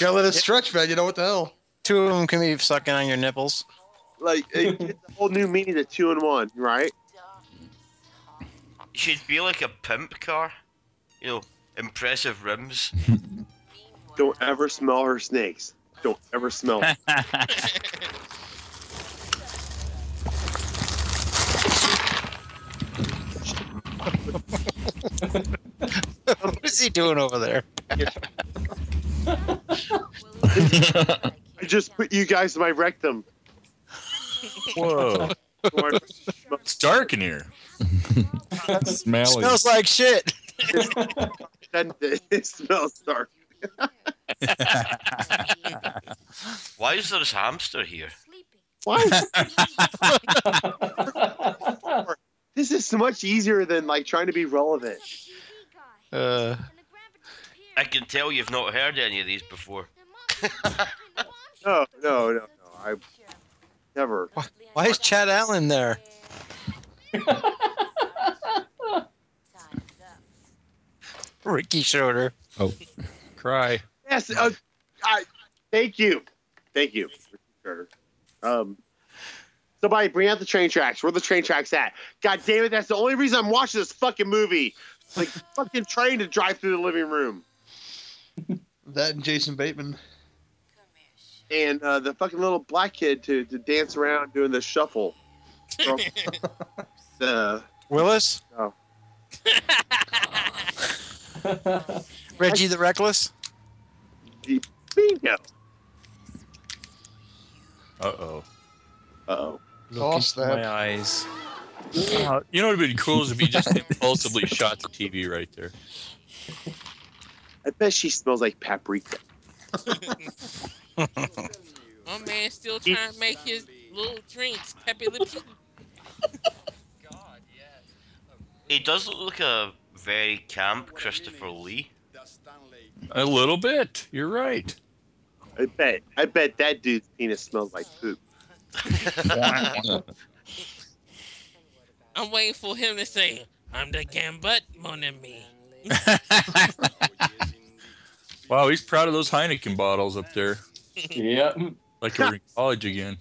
Gotta let it stretch, man. You know what the hell? Two of them can be sucking on your nipples. like it, it's a whole new meaning to two in one, right? She'd be like a pimp car. You know, impressive rims. Don't ever smell her snakes. Don't ever smell. what is he doing over there? I just put you guys in my rectum. Whoa. it's dark in here. Smelly. Smells like shit. It smells dark. Why is there this hamster here? Why? this is so much easier than like trying to be relevant. Uh, I can tell you've not heard any of these before. No, no, no, no. I never. why is Chad Allen there? Ricky Schroder. Oh. Cry. Yes. Uh, I, thank you. Thank you. Carter. Um. Somebody bring out the train tracks. Where are the train tracks at? God damn it! That's the only reason I'm watching this fucking movie. Like fucking train to drive through the living room. That and Jason Bateman. and uh, the fucking little black kid to, to dance around doing the shuffle. the Willis? Oh. Reggie the Reckless? bingo. Uh oh. Uh-oh. Look into my eyes. Uh, you know what would be cool is if he just impulsively shot the TV right there. I bet she smells like paprika. My man still trying to make his little drinks. Pepe Le Pew. He does look like a very camp Christopher Lee. A little bit. You're right. I bet. I bet that dude's penis smells like poop. I'm waiting for him to say, I'm the Gambit, mon ami. Wow, he's proud of those Heineken bottles up there. Yep. Like we're in college again.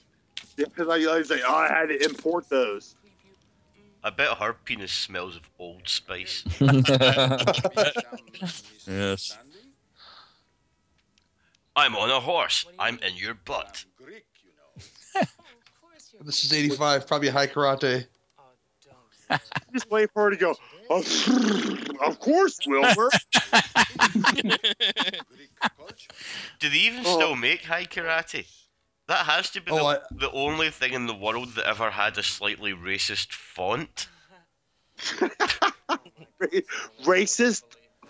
Yeah, because I always say, oh, I had to import those. I bet her penis smells of Old Spice. Yes. I'm on a horse. I'm in your butt. This is 85, probably Hai Karate. Just wait for her to go. "Oh, of course, Wilbur. Do they even still make Hai Karate? That has to be Oh, the, the only thing in the world that ever had a slightly racist font. Racist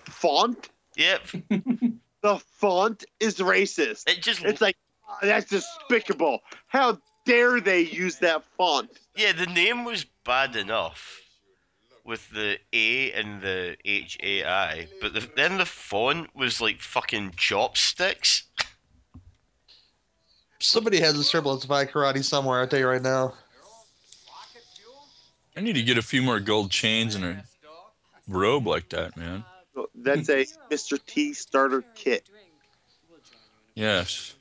font. Yep. The font is racist. It just It's like "Ah, that's despicable. How dare they use that font? Yeah, the name was bad enough with the A and the H A I, but the, then the font was like fucking chopsticks. Somebody has a semblance of Hai Karate somewhere, I'll tell you right now. I need to get a few more gold chains and a robe like that, man. That's a Mr. T starter kit. Yes.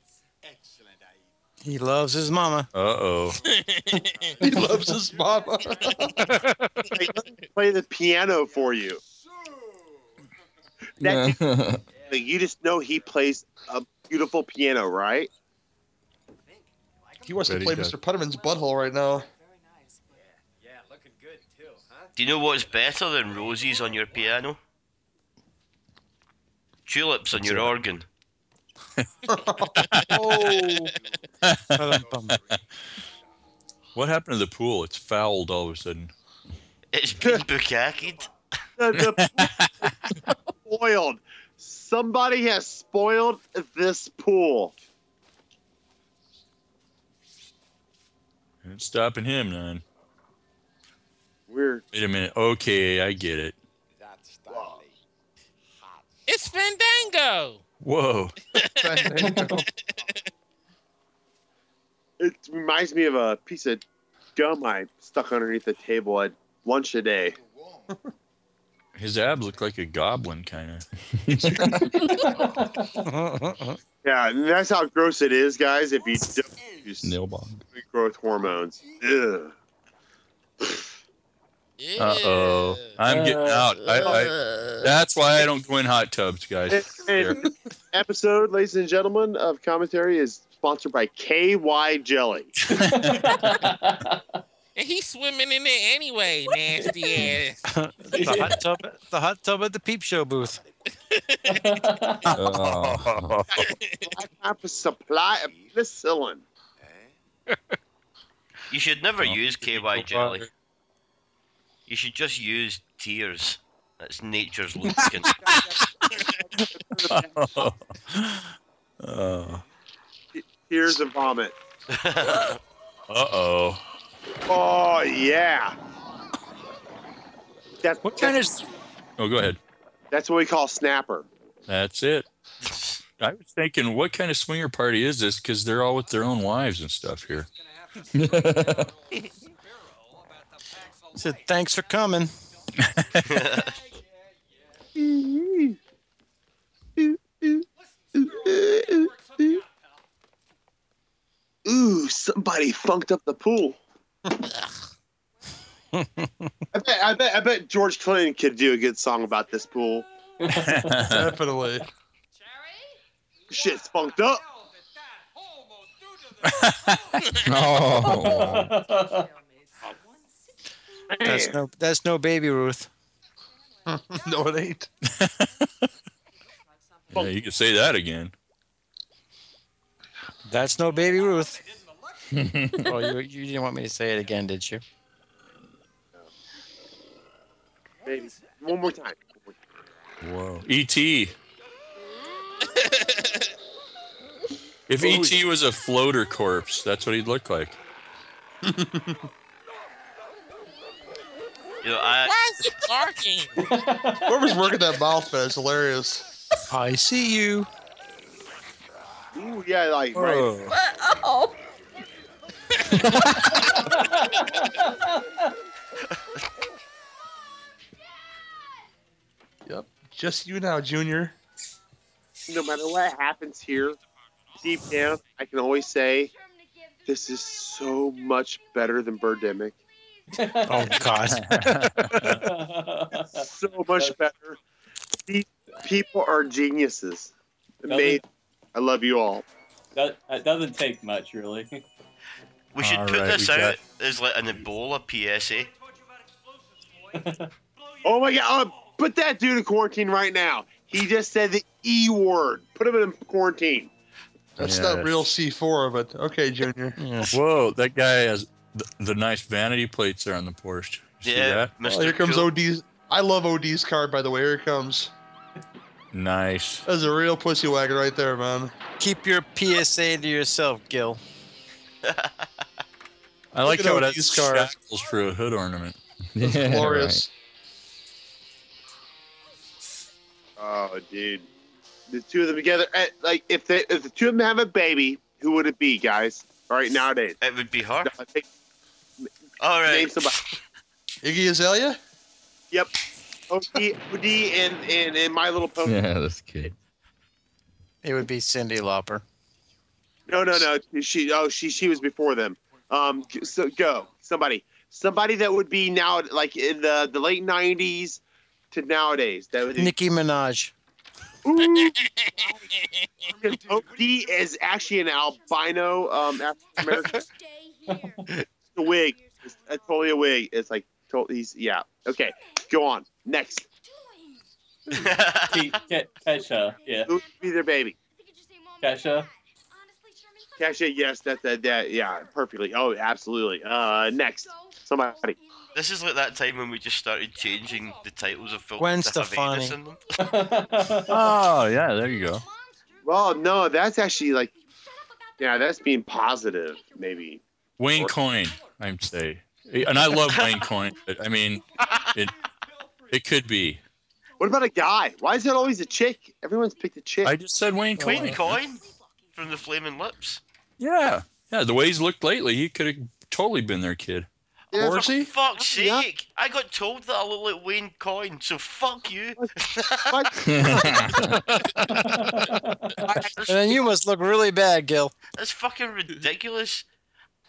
He loves his mama. Uh oh. He loves his mama. Play the piano for you. that dude, you just know he plays a beautiful piano, right? He wants to play does. Mr. Putterman's butthole right now. Yeah, looking good too, huh? Do you know what's better than roses on your piano? Tulips on your organ. Oh, What happened to the pool? It's fouled all of a sudden. It's been bukkaked. The, the spoiled. Somebody has spoiled this pool. Ain't stopping him, none. We're Wait a minute. Okay, I get it. That's stylish. It's Fandango. Whoa. it reminds me of a piece of gum I stuck underneath the table at lunch today. His abs look like a goblin, kind of. Yeah, and that's how gross it is, guys. If you don't use Nail bomb. growth hormones. Ugh. Uh oh. I'm getting out. I, I, that's why I don't go in hot tubs, guys. And, and episode, ladies and gentlemen, of commentary is sponsored by KY Jelly. And he's swimming in it anyway, nasty ass. the hot tub, the hot tub at the peep show booth. Oh. Time for supply of penicillin. You should never Oh, use KY jelly. You should just use tears. That's nature's lubricant. Uh Tears and vomit. Uh oh. Oh yeah. That's What kind of? Oh, go ahead. That's what we call snapper. That's it. I was thinking, what kind of swinger party is this? Because they're all with their own wives and stuff here. Said thanks for coming. Ooh, somebody funked up the pool. I bet, I bet, I bet George Clinton could do a good song about this pool. definitely. Shit's funked up. oh. That's no, that's no baby Ruth. no, it ain't. Yeah, you can say that again. That's no baby Ruth. oh, you, you didn't want me to say it again, did you? Maybe one more time. Whoa. E.T. If E.T. Oh, was a floater corpse, that's what he'd look like. You know, I, Why is he barking? Whoever's working that mouth is hilarious. I see you. Ooh, yeah, like oh. right. Oh. Yep. Just you now, Junior. No matter what happens here, deep down, I can always say this is so much better than Birdemic. Oh God. so much better. These people are geniuses. Amazing. I love you all. That, that doesn't take much, really. we should All put right, this out got- as like an Ebola PSA. Oh my god! Oh, put that dude in quarantine right now. He just said the E word. Put him in quarantine. That's Yeah, not real C4, but okay, Junior. Whoa, that guy has the, the nice vanity plates there on the Porsche. You see Yeah, that? Oh, here comes Cool. OD's. I love OD's car, by the way. Here it comes. Nice. That's a real pussy wagon right there, man. Keep your PSA to yourself, Gill. I like at how it OD's has car. shackles for a hood ornament. That's Yeah, glorious. Oh, dude, the two of them together. eh, Like if they, if the two of them have a baby, who would it be, guys? All right, nowadays. It would be her. No, take- All Name somebody. Iggy Azalea? Yep. OD, OD, and and and My Little Pony. Yeah, this kid. It would be Cyndi Lauper. No, no, no. She oh she she was before them. Um, so go somebody somebody that would be now like in the the late '90s to nowadays. That would Nicki Minaj. Ooh. Opie is actually an albino um, African American. a wig. It's a, totally a wig. It's like totally. He's yeah. Okay, go on. Next. Ke- Ke- Kesha, yeah. Who would be their baby? Kesha. Kesha, yes, that, that, that, yeah, perfectly. Oh, absolutely. Uh, next, somebody. This is like that time when we just started changing the titles of films Gwen Stefani. anus in them. Oh yeah, there you go. Well, no, that's actually like, yeah, that's being positive, maybe. Wayne Or- Coyne, I'd say, and I love Wayne Coyne. But I mean, it it could be. What about a guy? Why is it always a chick? Everyone's picked a chick. I just said Wayne Coyne. Wayne Coyne from the Flaming Lips. Yeah, yeah. The way he's looked lately, he could have totally been their kid. Yeah, Or is For he? fuck's sake! Yeah. I got told that I look like Wayne Coyne, so fuck you. And then you must look really bad, Gill. That's fucking ridiculous.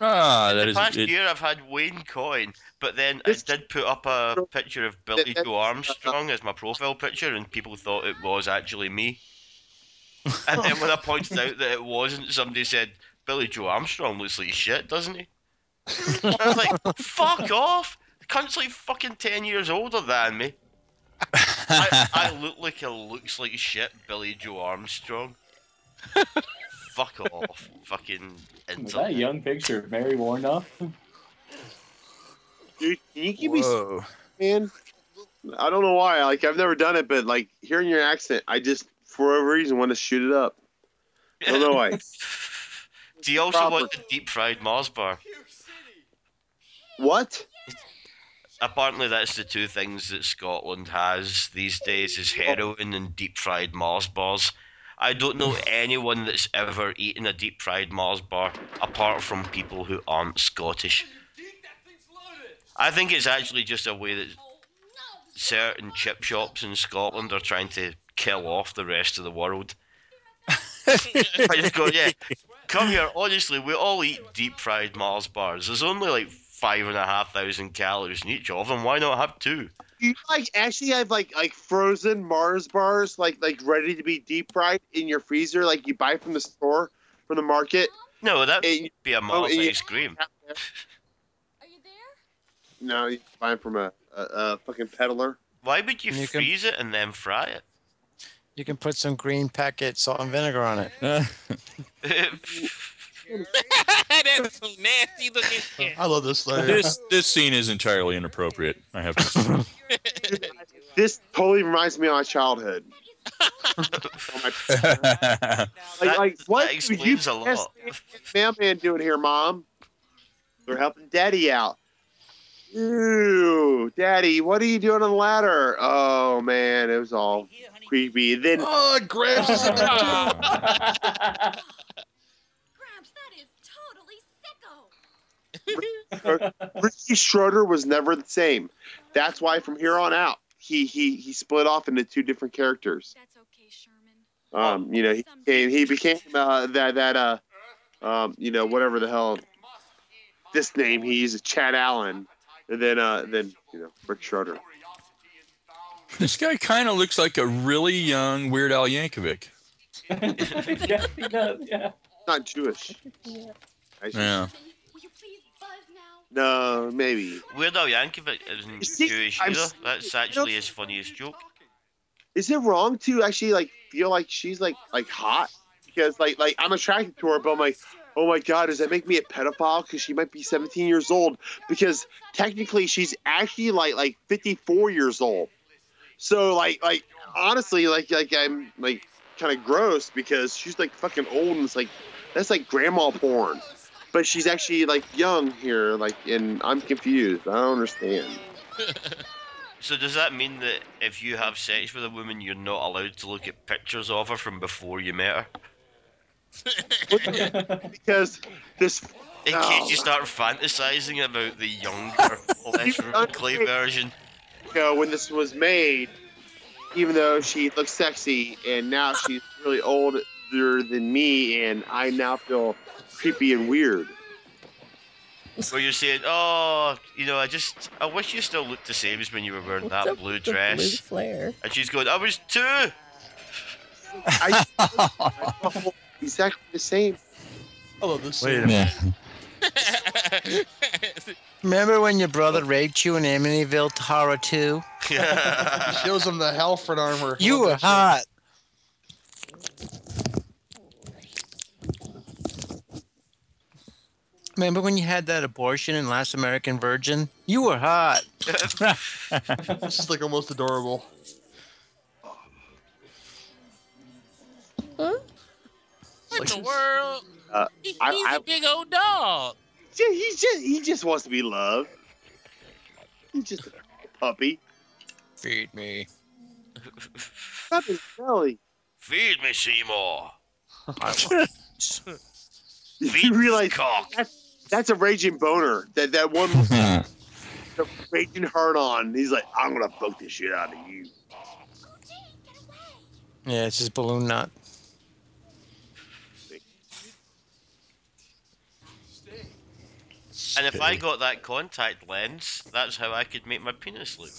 Ah, that the is. past It, year I've had Wayne Coyne, but then This- I did put up a picture of Billie Joe Armstrong as my profile picture, and people thought it was actually me. And then when I pointed out that it wasn't, somebody said, Billie Joe Armstrong looks like shit, doesn't he? I was like, fuck off! The cunt's like fucking 10 years older than me. I, I look like a looks like shit Billie Joe Armstrong. Fuck off. Fucking Was insult. that a young picture of Mary Woronov? Dude, can you give me some, whoa. man? I don't know why. Like, I've never done it, but like hearing your accent, I just, for whatever reason, want to shoot it up. I don't know why. Do you also Proper. want the deep fried Mars bar? What? Apparently, that's the two things that Scotland has these days: is oh. heroin and deep fried Mars bars. I don't know anyone that's ever eaten a deep fried Mars bar apart from people who aren't Scottish. I think it's actually just a way that certain chip shops in Scotland are trying to kill off the rest of the world. I just go, yeah, come here. Honestly, we all eat deep fried Mars bars. There's only like five and a half thousand calories in each of them. Why not have two? Do you like actually have like like frozen Mars bars like like ready to be deep fried in your freezer like you buy from the store from the market? No, that'd be a Mars oh, Mars Are you- there? No, you buy them from a, a, a fucking peddler. Why would you, You can- freeze it and then fry it? You can put some green packet salt and vinegar on it. That's some nasty looking shit. I love this thing. This this scene is entirely inappropriate. I have to. This totally reminds me of my childhood. like, That- like what that would you explains a lot. mailman doing here, mom? We're helping daddy out. Ew, daddy, what are you doing on the ladder? Oh man, it was all creepy. Then Oh, Gramps is in there Ricky Schroder was never the same. That's why from here on out, he he he split off into two different characters. That's okay, Sherman. Um, you know, he became he became uh, that that uh, um, you know, whatever the hell this name he used, Chad Allen, and then uh, then you know, Rick Schroder. this guy kind of looks like a really young Weird Al Yankovic. yeah, he does, yeah. Not Jewish. I. Yeah. Will you please buzz now? No, maybe. Weird Al Yankovic isn't You see, Jewish I'm either. That's actually his funniest joke. Is it wrong to actually like feel like she's like like hot? Because like like I'm attracted to her, but I'm like, oh my god, does that make me a pedophile? Because she might be 17 years old. Because technically she's actually like like 54 years old. So like like honestly like like I'm like kind of gross because she's like fucking old and it's like that's like grandma porn. But she's actually like young here, like and I'm confused. I don't understand. So does that mean that if you have sex with a woman, you're not allowed to look at pictures of her from before you met her? Because this In Oh. case you start fantasizing about the younger, less clay version. you know, when this was made, even though she looked sexy, and now she's really older than me, and I now feel creepy and weird. Where you're saying, oh, you know, I just, I wish you still looked the same as when you were wearing that blue dress. blue flare. And she's going, I was two. I, I, exactly the same. I love this. Wait a scene. Yeah. Remember when your brother raped you in Amityville Horror 2? Yeah. shows him the Halford armor. You were that shit. hot. Remember when you had that abortion in Last American Virgin? You were hot. This is like almost adorable. Huh? What in the world? Uh, He- He's I- I- a big old dog. Yeah, he just he just wants to be loved. He's just a puppy. Feed me. Up his belly. Feed me, Seymour. You realize that's, that's a raging boner. That that one the raging hard on. He's like, I'm gonna fuck this shit out of you. Yeah, it's just balloon knot. And if I got that contact lens, that's how I could make my penis look.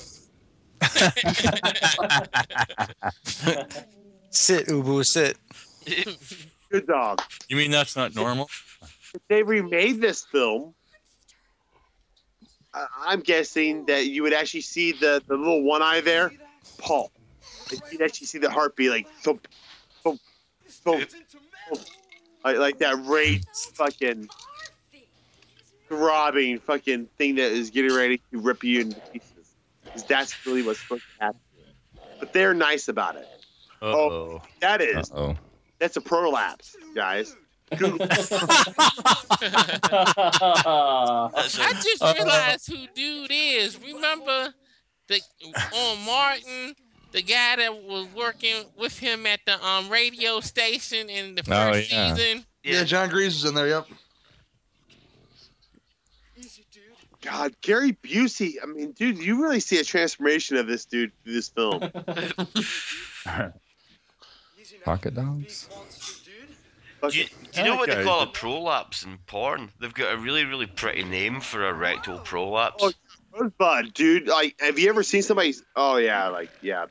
Sit, Ubu, sit. Good dog. You mean that's not normal? If they remade this film, I'm guessing that you would actually see the, the little one eye there, Paul. You'd actually see the heartbeat like thump, thump, thump, thump. Like, like that rate fucking throbbing fucking thing that is getting ready to rip you into pieces. 'Cause that's really what's supposed to happen. But they're nice about it. Uh-oh. Oh, that is, Oh. that's a prolapse, guys. Google. That's just realized who dude is. Remember the on Martin, the guy that was working with him at the um radio station in the Oh, first yeah. season. Yeah, Jon Gries is in there. Yep. God, Gary Busey. I mean, dude, you really see a transformation of this dude through this film. Pocket dogs. Do you, do you know That what they guy- call a prolapse in porn? They've got a really, really pretty name for a rectal prolapse. Oh, Rosebud, dude. Like, have you ever seen somebody? Oh yeah, like yeah.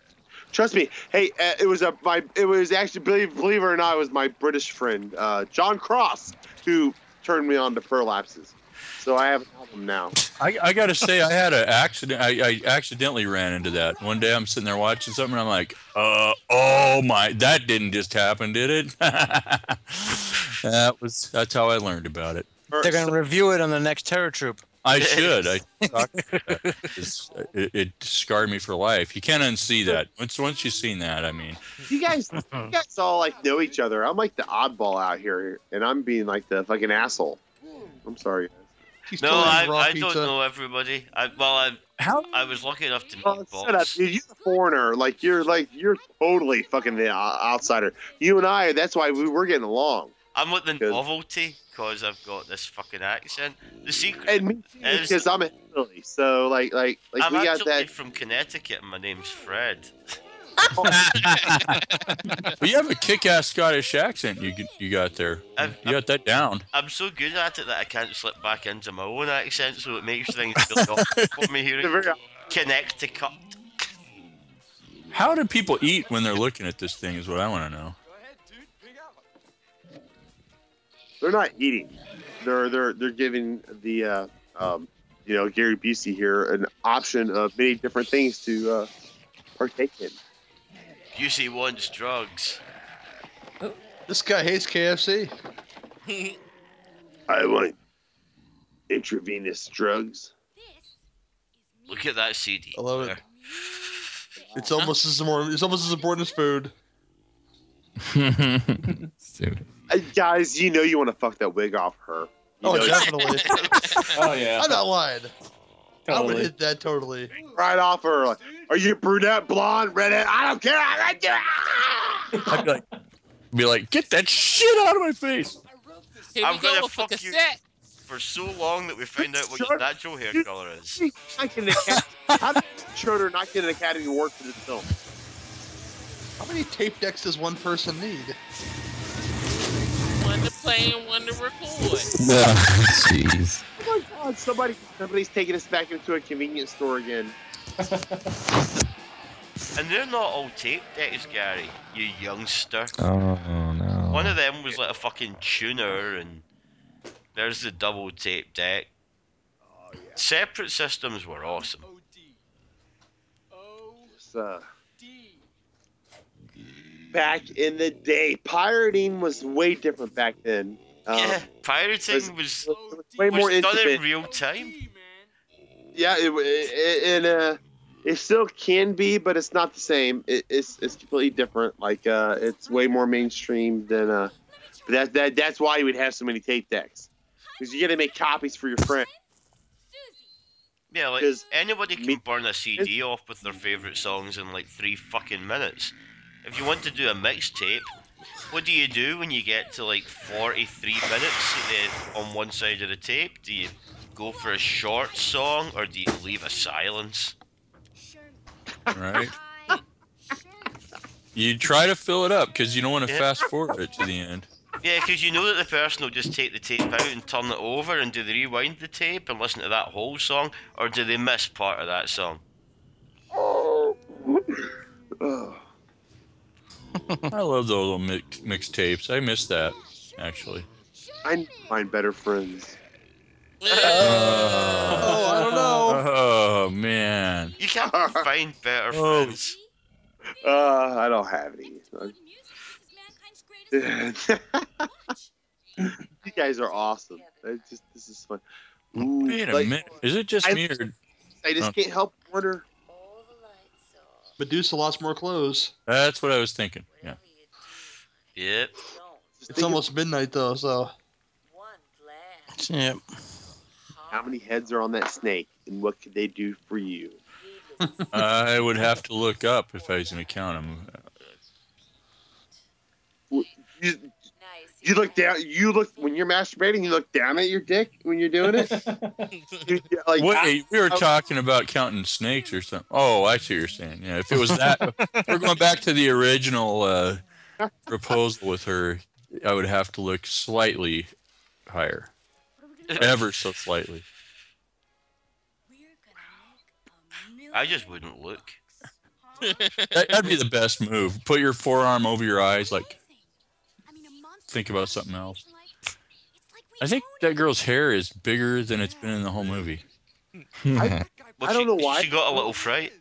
Trust me. Hey, uh, it was a my. It was actually believe believe it or not, it was my British friend uh, John Cross who turned me on to prolapses. So I have an album now. I, I gotta say, I had an accident. I, I accidentally ran into that one day. I'm sitting there watching something, and I'm like, "Uh, oh my, that didn't just happen, did it?" that was that's how I learned about it. They're going to review it on the next Terror Troop. I should. I it, it scarred me for life. You can't unsee that. Once once you've seen that, I mean, You guys, you guys all like know each other. I'm like the oddball out here, and I'm being like the fucking asshole. I'm sorry. He's no, I, I pizza. don't know everybody. I, well, I, How? I was lucky enough to meet Bob. dude. You're a foreigner. Like you're like you're totally fucking the outsider. You and I. That's why we were getting along. I'm with the Good. novelty because I've got this fucking accent. The secret And me too, is because I'm a hillbilly. So like like like I'm we got actually that. from Connecticut and my name's Fred. but you have a kick-ass Scottish accent. You you got there. I've- You got that down. I'm so good at it that I can't slip back into my own accent, so it makes things really awkward for me They're hearing very- Connecticut. How do people eat when they're looking at this thing? Is what I want to know. They're not eating. They're they're they're giving the uh, um, you know Gary Busey here an option of many different things to uh, partake in. Busey one's drugs. This guy hates KFC. I want intravenous drugs. Look at that CD. I love it. It's almost as more. It's almost as important as food. Dude. Uh, guys, you know you want to fuck that wig off her. You Oh, definitely. Oh yeah. I'm not lying. I would hit that totally. right off her. Like, Are you brunette, blonde, redhead? I don't care. I like you. I'd be like, be like, get that shit out of my face. Here I'm gonna with fuck you. For so long that we find out what your natural hair color is. Not getting an Academy- How did Schroder not get an Academy Award for this film? How many tape decks does one person need? One to play and one to record. Jeez. Oh my God! Somebody, somebody's taking us back into a convenience store again. And they're not all tape decks, Gary. You youngster. Oh no. One of them was like a fucking tuner, and there's the double tape deck. Oh, yeah. Separate systems were awesome. It's, uh, back in the day, pirating was way different back then. Um, yeah, pirating was- was, was way more was done intimate. in real time. Yeah, it, it, it, uh, it still can be, but it's not the same. It, it's it's completely different. Like uh, it's way more mainstream than uh. But that that that's why you would have so many tape decks, because you got to make copies for your friends. Yeah, like anybody can burn a CD off with their favorite songs in like three fucking minutes. If you want to do a mixtape, what do you do when you get to like 43 minutes uh, on one side of the tape? Do you go for a short song or do you leave a silence? Right. You try to fill it up because you don't want to Yeah. fast forward it to the end. Yeah, because you know that the person will just take the tape out and turn it over, and do they rewind the tape and listen to that whole song, or do they miss part of that song? I love those little mix, mix tapes. I miss that actually. I find better friends. Oh, I don't know. Oh man. You can't find better Oh. friends. Uh, I don't have any. you guys are awesome. It's just this is fun. Ooh, Wait a like, minute. Is it just I- me or I just Oh. can't help wonder. Medusa lost more clothes. that's what I was thinking. Yeah. Yep. It's almost midnight though, so Yep. How many heads are on that snake, and what could they do for you? I would have to look up if I was going to count them. You, you look down. You look when you're masturbating. You look down at your dick when you're doing it. You- you- like, Wait, we were I- talking about counting snakes or something. Oh, I see what you're saying. Yeah, if it was that, we're going back to the original uh, proposal with her. I would have to look slightly higher, ever so slightly. I just wouldn't look. That, that'd be the best move. Put your forearm over your eyes, like think about something else. I think that girl's hair is bigger than it's been in the whole movie. I, Well, I don't she, know why. She got a little fright.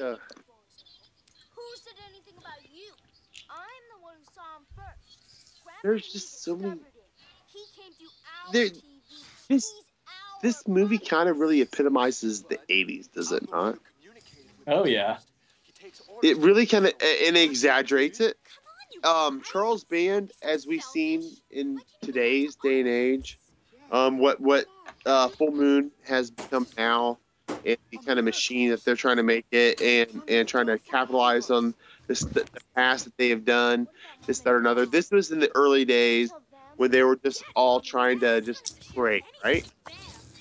Uh, Who said anything about you? I'm the one who saw him first. Grandpa There's just so many. discovered it. He came through our There, this this movie kind of really epitomizes the '80s, does it not? Oh yeah. It really kind of and it exaggerates it. Um, Charles Band, as we've seen in today's day and age, um, what what uh, Full Moon has become now, and the kind of machine that they're trying to make it, and and trying to capitalize on this the, the past that they have done, this that or another. This was in the early days when they were just all trying to just break, right?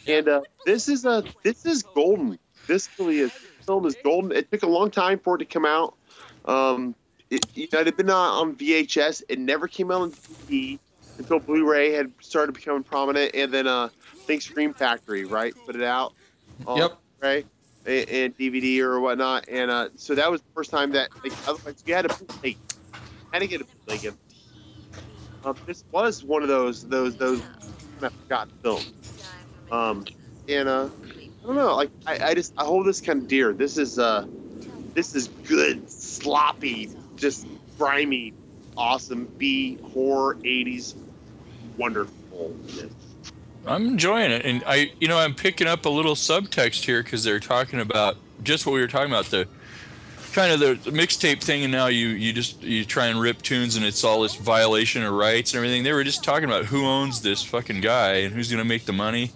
And uh, this is a this is golden. This really is. This film is golden. It took a long time for it to come out. Um, it, you know, it had been on, on VHS. It never came out on DVD until Blu-ray had started becoming prominent, and then uh, I think Scream Factory, right, put it out. On Yep. Blu-ray and, and DVD or whatnot, and uh, so that was the first time that like otherwise you had to like had to get a bootleg. Um, this was one of those those those of forgotten films. Um, and uh, I don't know, like I, I just I hold this kind of dear. This is uh, this is good, sloppy, just grimy, awesome B horror '80s wonderfulness. I'm enjoying it, and I, you know, I'm picking up a little subtext here because they're talking about just what we were talking about the kind of the, mixtape thing, and now you you just you try and rip tunes, and it's all this violation of rights and everything. They were just talking about who owns this fucking guy and who's gonna make the money.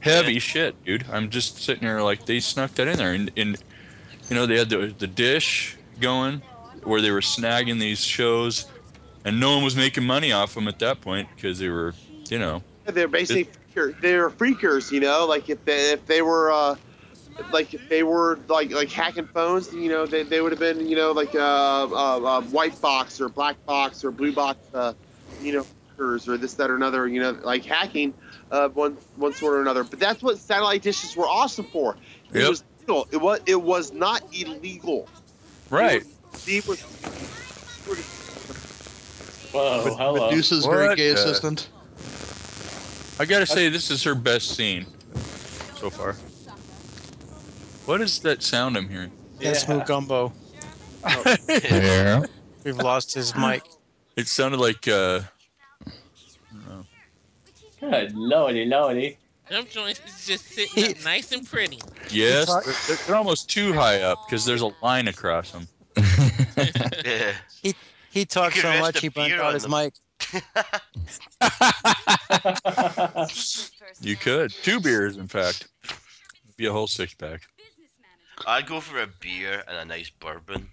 Heavy shit, dude. I'm just sitting there like they snuck that in there, and, and you know they had the the dish going where they were snagging these shows, and no one was making money off them at that point because they were, you know. They're basically phreaker, they're phreakers, you know. Like if they if they were uh, like if they were like like hacking phones, you know, they, they would have been you know like uh, uh, uh, white box or black box or blue box, uh, you know, hackers or this that or another, you know, like hacking uh, one one sort or another. But that's what satellite dishes were awesome for. It Yep. was legal. It was it was not illegal. Right. Steve was Whoa, Med- hello. Medusa's very What gay the- assistant. I gotta say, this is her best scene so far. What is that sound I'm hearing? That's Yeah. Mugumbo. Yeah. We've lost his mic. It sounded like uh, Good lordy, lordy. Them joints is just sitting up nice and pretty. yes, they're, they're almost too high up because there's a line across them. Yeah. He talked could so much he burnt out his them. mic. You could two beers, in fact, be a whole six pack. I'd go for a beer and a nice bourbon.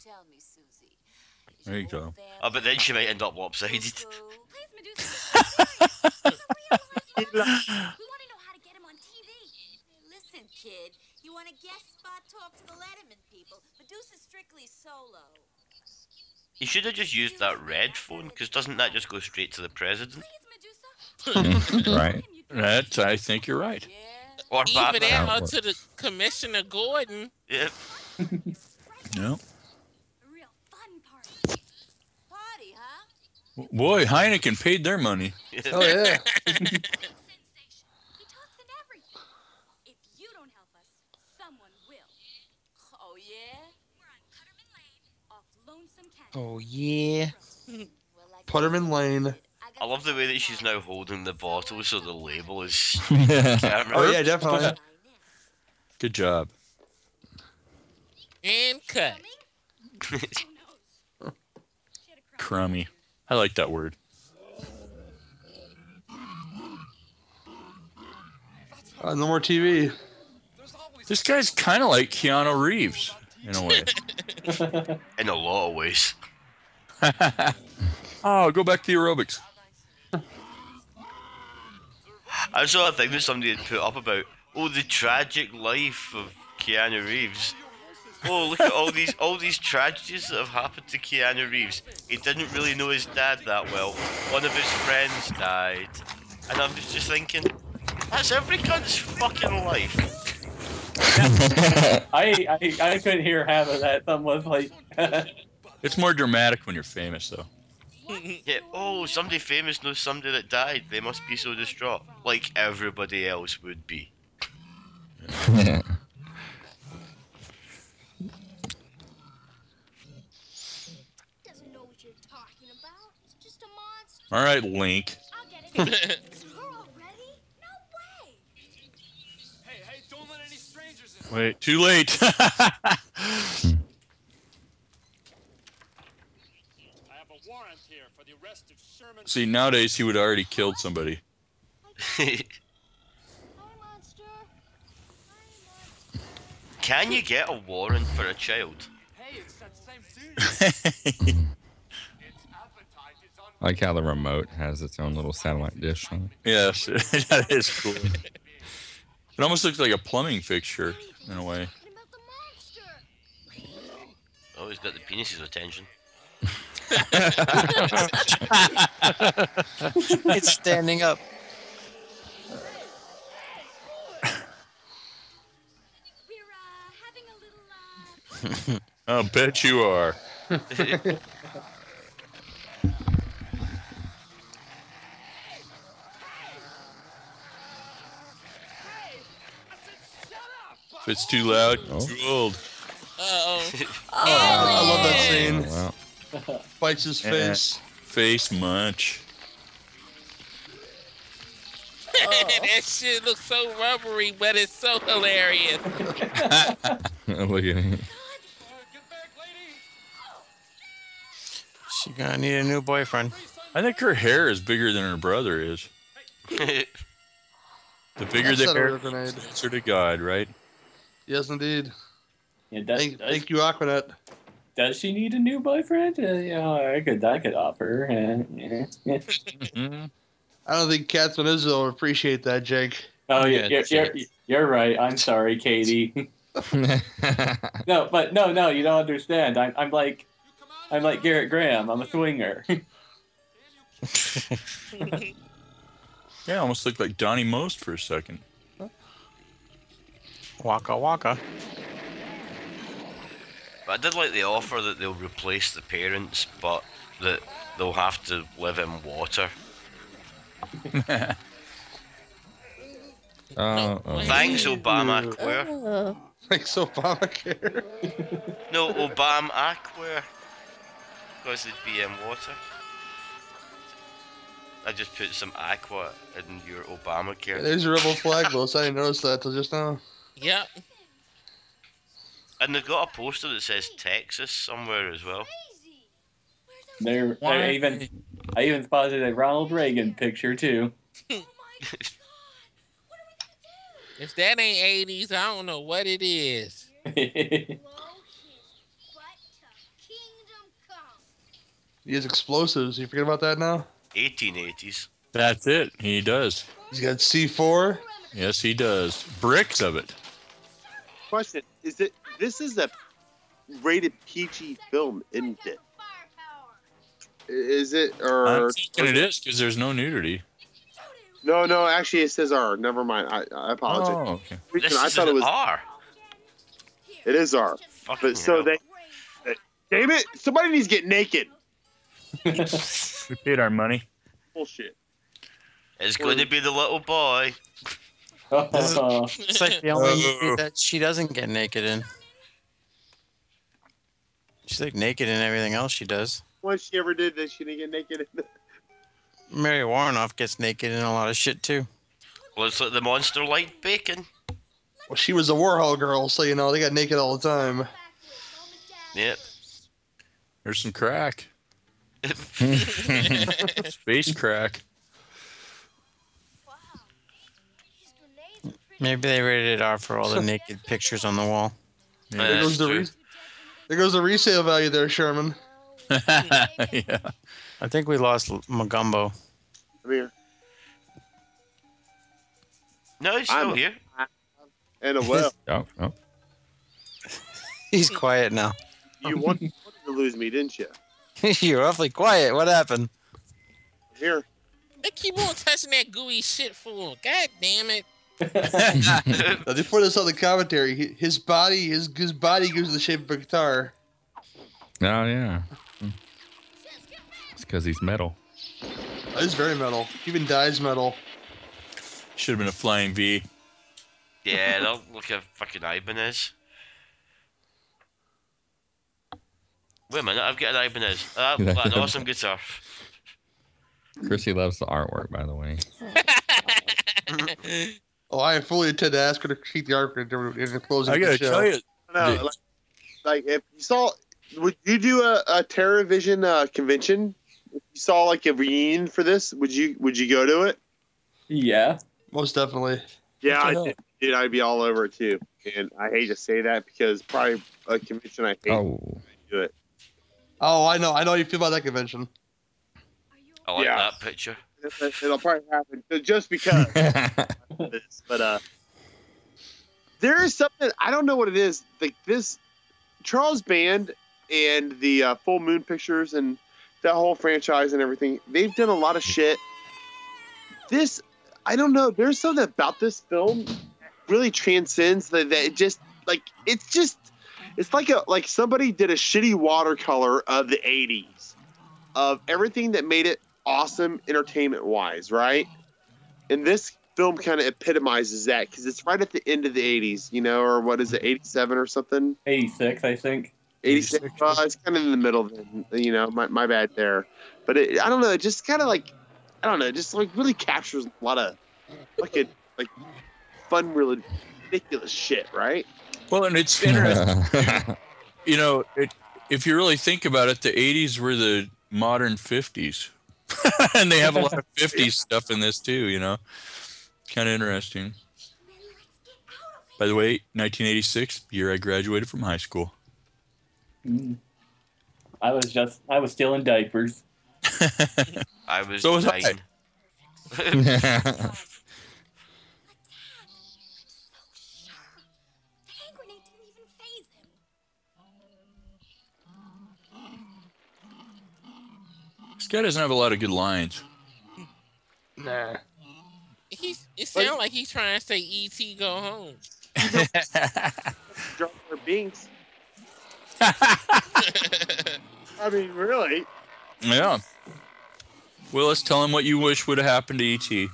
There you go. Oh, but then she might end up lopsided. Listen, kid, you want a guest spot? Talk to the Letterman people. Medusa's strictly solo. He should have just used that red phone, because doesn't that just go straight to the president? right. That I think you're right. Or Even Batman? out to the Commissioner Gordon. Yep. No. Party, huh? Boy, Heineken paid their money. Oh yeah. If you don't help us, someone will. Oh yeah? We're on Putterman Lane, off Lonesome Canyon. Oh yeah. Putterman Lane. I love the way that she's now holding the bottle so the label is Yeah. Oh yeah, definitely. Good job. And cut. Crummy. I like that word. Uh, no more TV. This guy's kind of like Keanu Reeves in a way. In a lot of ways. Oh, go back to aerobics. I saw a thing that somebody had put up about, oh, the tragic life of Keanu Reeves. Oh, look at all these all these tragedies that have happened to Keanu Reeves. He didn't really know his dad that well. One of his friends died, and I'm just just thinking, that's every cunt's fucking life. I, I I couldn't hear half of that. Someone was like, It's more dramatic when you're famous, though. Yeah. Oh, somebody famous knows somebody that died. They must be so distraught, like everybody else would be. Doesn't know what you're talking about. It's just a monster. All right, Link. I'll get it. it's her already? No way. Hey, hey, don't let any strangers in. Wait, too late. I have a warrant here for the arrest of Sherman. See, nowadays he would have already killed somebody. Can you get a warrant for a child? Hey, it's that same dude. like how the remote has its own little satellite dish on it. yes, that is cool. It almost looks like a plumbing fixture in a way. Oh, he's got the penis's attention. It's standing up. I'll bet you are. If it's too loud, oh. too old. Uh-oh. Oh, I love that oh. scene. Wow. Bites his Yeah. face. Face munch. that shit looks so rubbery, but it's so hilarious. Look at him. She's gonna need a new boyfriend. I think her hair is bigger than her brother is. The bigger That's the hair, real grenade. the closer to God, right? Yes, indeed. Yeah, does, Thank, does, thank you, Aquanet. Does she need a new boyfriend? Uh, you know, I could I could offer. Yeah, yeah. Mm-hmm. I don't think Catherine Izzo will appreciate that, Jake. Oh Yeah, yeah, you're, you're, you're right. I'm sorry, Katie. no, but no, no, you don't understand. I'm I'm like I'm like Gerrit Graham. I'm a swinger. Yeah, almost looked like Donnie Most for a second. Waka waka. But I did like the offer that they'll replace the parents, but that they'll have to live in water. Uh, oh. Thanks, Obama Aquare. Oh. Thanks, Obamacare. No, Obama Aquare. Because they'd be in water. I just put some aqua in your Obamacare. There's your rebel flag, Willis. I didn't notice that till just now. Yep. And they've got a poster that says Texas somewhere as well. They're, Why? they're even. I even spotted a Ronald Reagan picture too. If that ain't 80s, I don't know what it is. He has explosives. You forget about that now? 1880s. That's it. He does. He's got C4. Yes, he does. Bricks of it. Question: Is it this is a rated PG film, isn't it? Is it or I'm thinking it is because there's no nudity. no? No, actually, it says R. Never mind. I, I apologize. Oh, okay. This I is thought an it was R. It is R. Fucking But so hell. they, they- damn it! Somebody needs to get naked. We paid our money. Bullshit. It's going to be the little boy. This is- It's like the only movie that she doesn't get naked in. She's like naked in everything else she does. Once she ever did that she didn't get naked. In. Mary Woronov gets naked in a lot of shit too. Well, it's like the monster like bacon. Well, she was a Warhol girl, so you know they got naked all the time. Yep. There's some crack. Space crack. Maybe they rated R for all the naked pictures on the wall. There Yeah, goes the true. re- there goes the resale value there, Sherman. yeah. I think we lost Magumbo. Come here. No, he's I'm still a- here. And a well. Oh, oh. He's quiet now. You wanted, wanted to lose me, didn't you? You're awfully quiet. What happened? Here. They keep on touching that gooey shit for. God damn it. Now, they put this on the commentary. His body, his his body gives the shape of a guitar. Oh, yeah. It's because he's metal. He's very metal. Even dies metal. Should have been a flying V. Yeah, they'll look at fucking Ibanez. Wait a minute, I've got an Ibanez. Uh, what an awesome guitar. Chrissy loves the artwork, by the way. Oh, I fully intend to ask her to keep the argument in the closing I gotta show. tell you, No, like, like if you saw, would you do a, a Terrorvision uh, convention? If you saw like a reunion for this, would you would you go to it? yeah. Most definitely. Yeah, I did, dude, I'd be all over it too. And I hate to say that because probably a convention I hate Oh. do it. Oh, I know. I know how you feel about that convention. I like Yeah. that picture. It- It'll probably happen just because. this, but uh, there is something I don't know what it is. Like this, Charles Band and the uh, Full Moon Pictures and that whole franchise and everything. They've done a lot of shit. This, I don't know. There's something about this film that really transcends that. That it just like it's just it's like a like somebody did a shitty watercolor of the 80s of everything that made it awesome entertainment wise, right? And this film kind of epitomizes that because it's right at the end of the 80s, you know, or what is it, 87 or something? 86, I think. 86. Well, uh, it's kind of in the middle, then, you know, my, my bad there. But it, I don't know, it just kind of like, I don't know, just like really captures a lot of fucking like fun, really ridiculous shit, right? well, and it's interesting. you know, it, if you really think about it, the 80s were the modern 50s. and they have a lot of 50s stuff in this too, you know. Kind of interesting. By the way, 1986, year I graduated from high school. Mm. I was just, I was still in diapers. I was So was I. this guy doesn't have a lot of good lines. Nah. He's, it sounds like he's trying to say E.T. go home. Jar Jar Binks. I mean, really? Yeah. Willis, tell him what you wish would have happened to E E.T.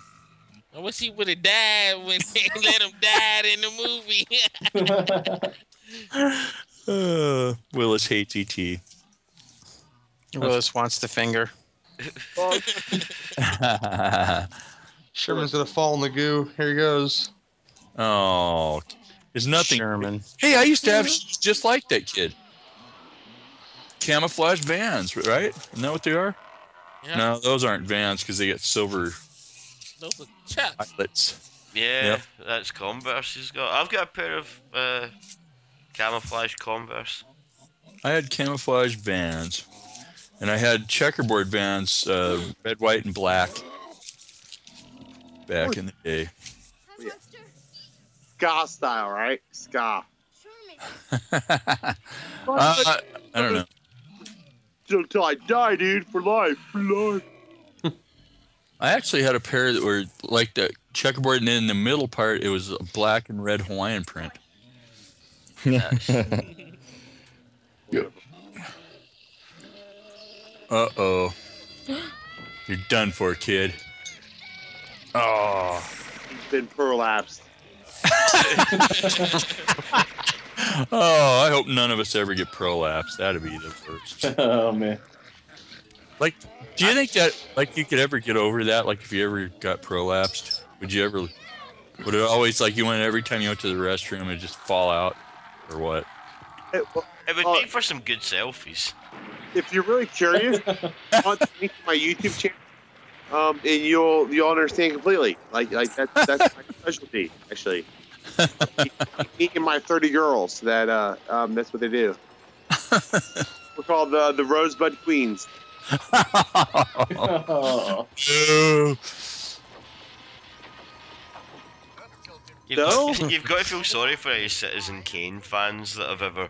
I wish he would have died when they let him die in the movie. Uh, Willis hates E E.T. Willis wants the finger. Sherman's gonna fall in the goo. Here he goes. oh, there's nothing. Sherman. Hey, I used to have shoes just like that kid. Camouflage vans, right? Isn't that what they are? Yeah. No, those aren't vans because they got silver Those are chaps. eyelets. Yeah, Yep. that's Converse. He's got. I've got a pair of uh, camouflage Converse. I had camouflage vans, and I had checkerboard vans, uh, red, white, and black. Back in the day. Ska style, right? Ska. uh, I don't know. Till, till I die, dude, for life. For life. I actually had a pair that were like the checkerboard, and then in the middle part, it was a black and red Hawaiian print. Uh oh. You're done for, kid. Oh. He's been prolapsed. Oh, I hope none of us ever get prolapse. That'd be the first. oh man. Like, do you think that like you could ever get over that? Like, if you ever got prolapsed, would you ever? Would it always like you went every time you went to the restroom and just fall out, or what? It, well, It would Oh. make for some good selfies. If you're really curious, on to my YouTube channel, um, and you'll you'll understand completely. Like like that, that's my specialty, actually. Me and my 30 girls. That uh, um, that's what they do. We're called the the Rosebud Queens. Oh. Ew. You've, No? got, you've got to feel sorry for any Citizen Kane fans that have ever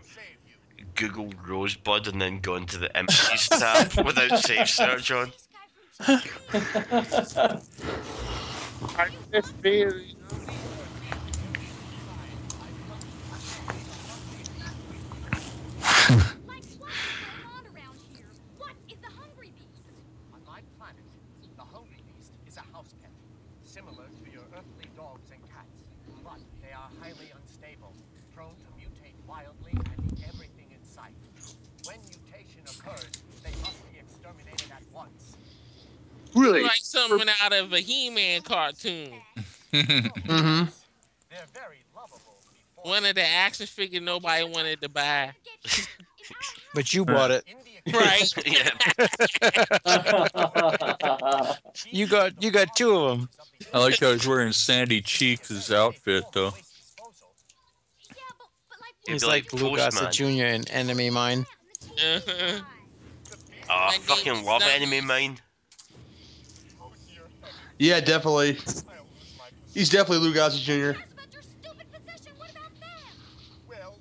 Googled Rosebud and then gone to the images tab without safe search on. Like, what's going on around here? What is the hungry beast? On my planet, the hungry beast is a house pet, similar to your earthly dogs and cats. But they are highly unstable, prone to mutate wildly and eat everything in sight. When mutation occurs, they must be exterminated at once. Really? Like something out of a He-Man cartoon. Mm-hmm. They're very lovable One of the action figure nobody wanted to buy. But you bought it. Right. You got you got two of them. I like how he's wearing Sandy Cheeks' outfit though. Yeah, but, but like, It'd He's like, like Lou Gossett Jr. in Enemy Mine. Uh-huh. Oh, I fucking James love Enemy Mine. Yeah, definitely. He's definitely Lou Gossett Jr. Cares about your stupid position. What about them? Well,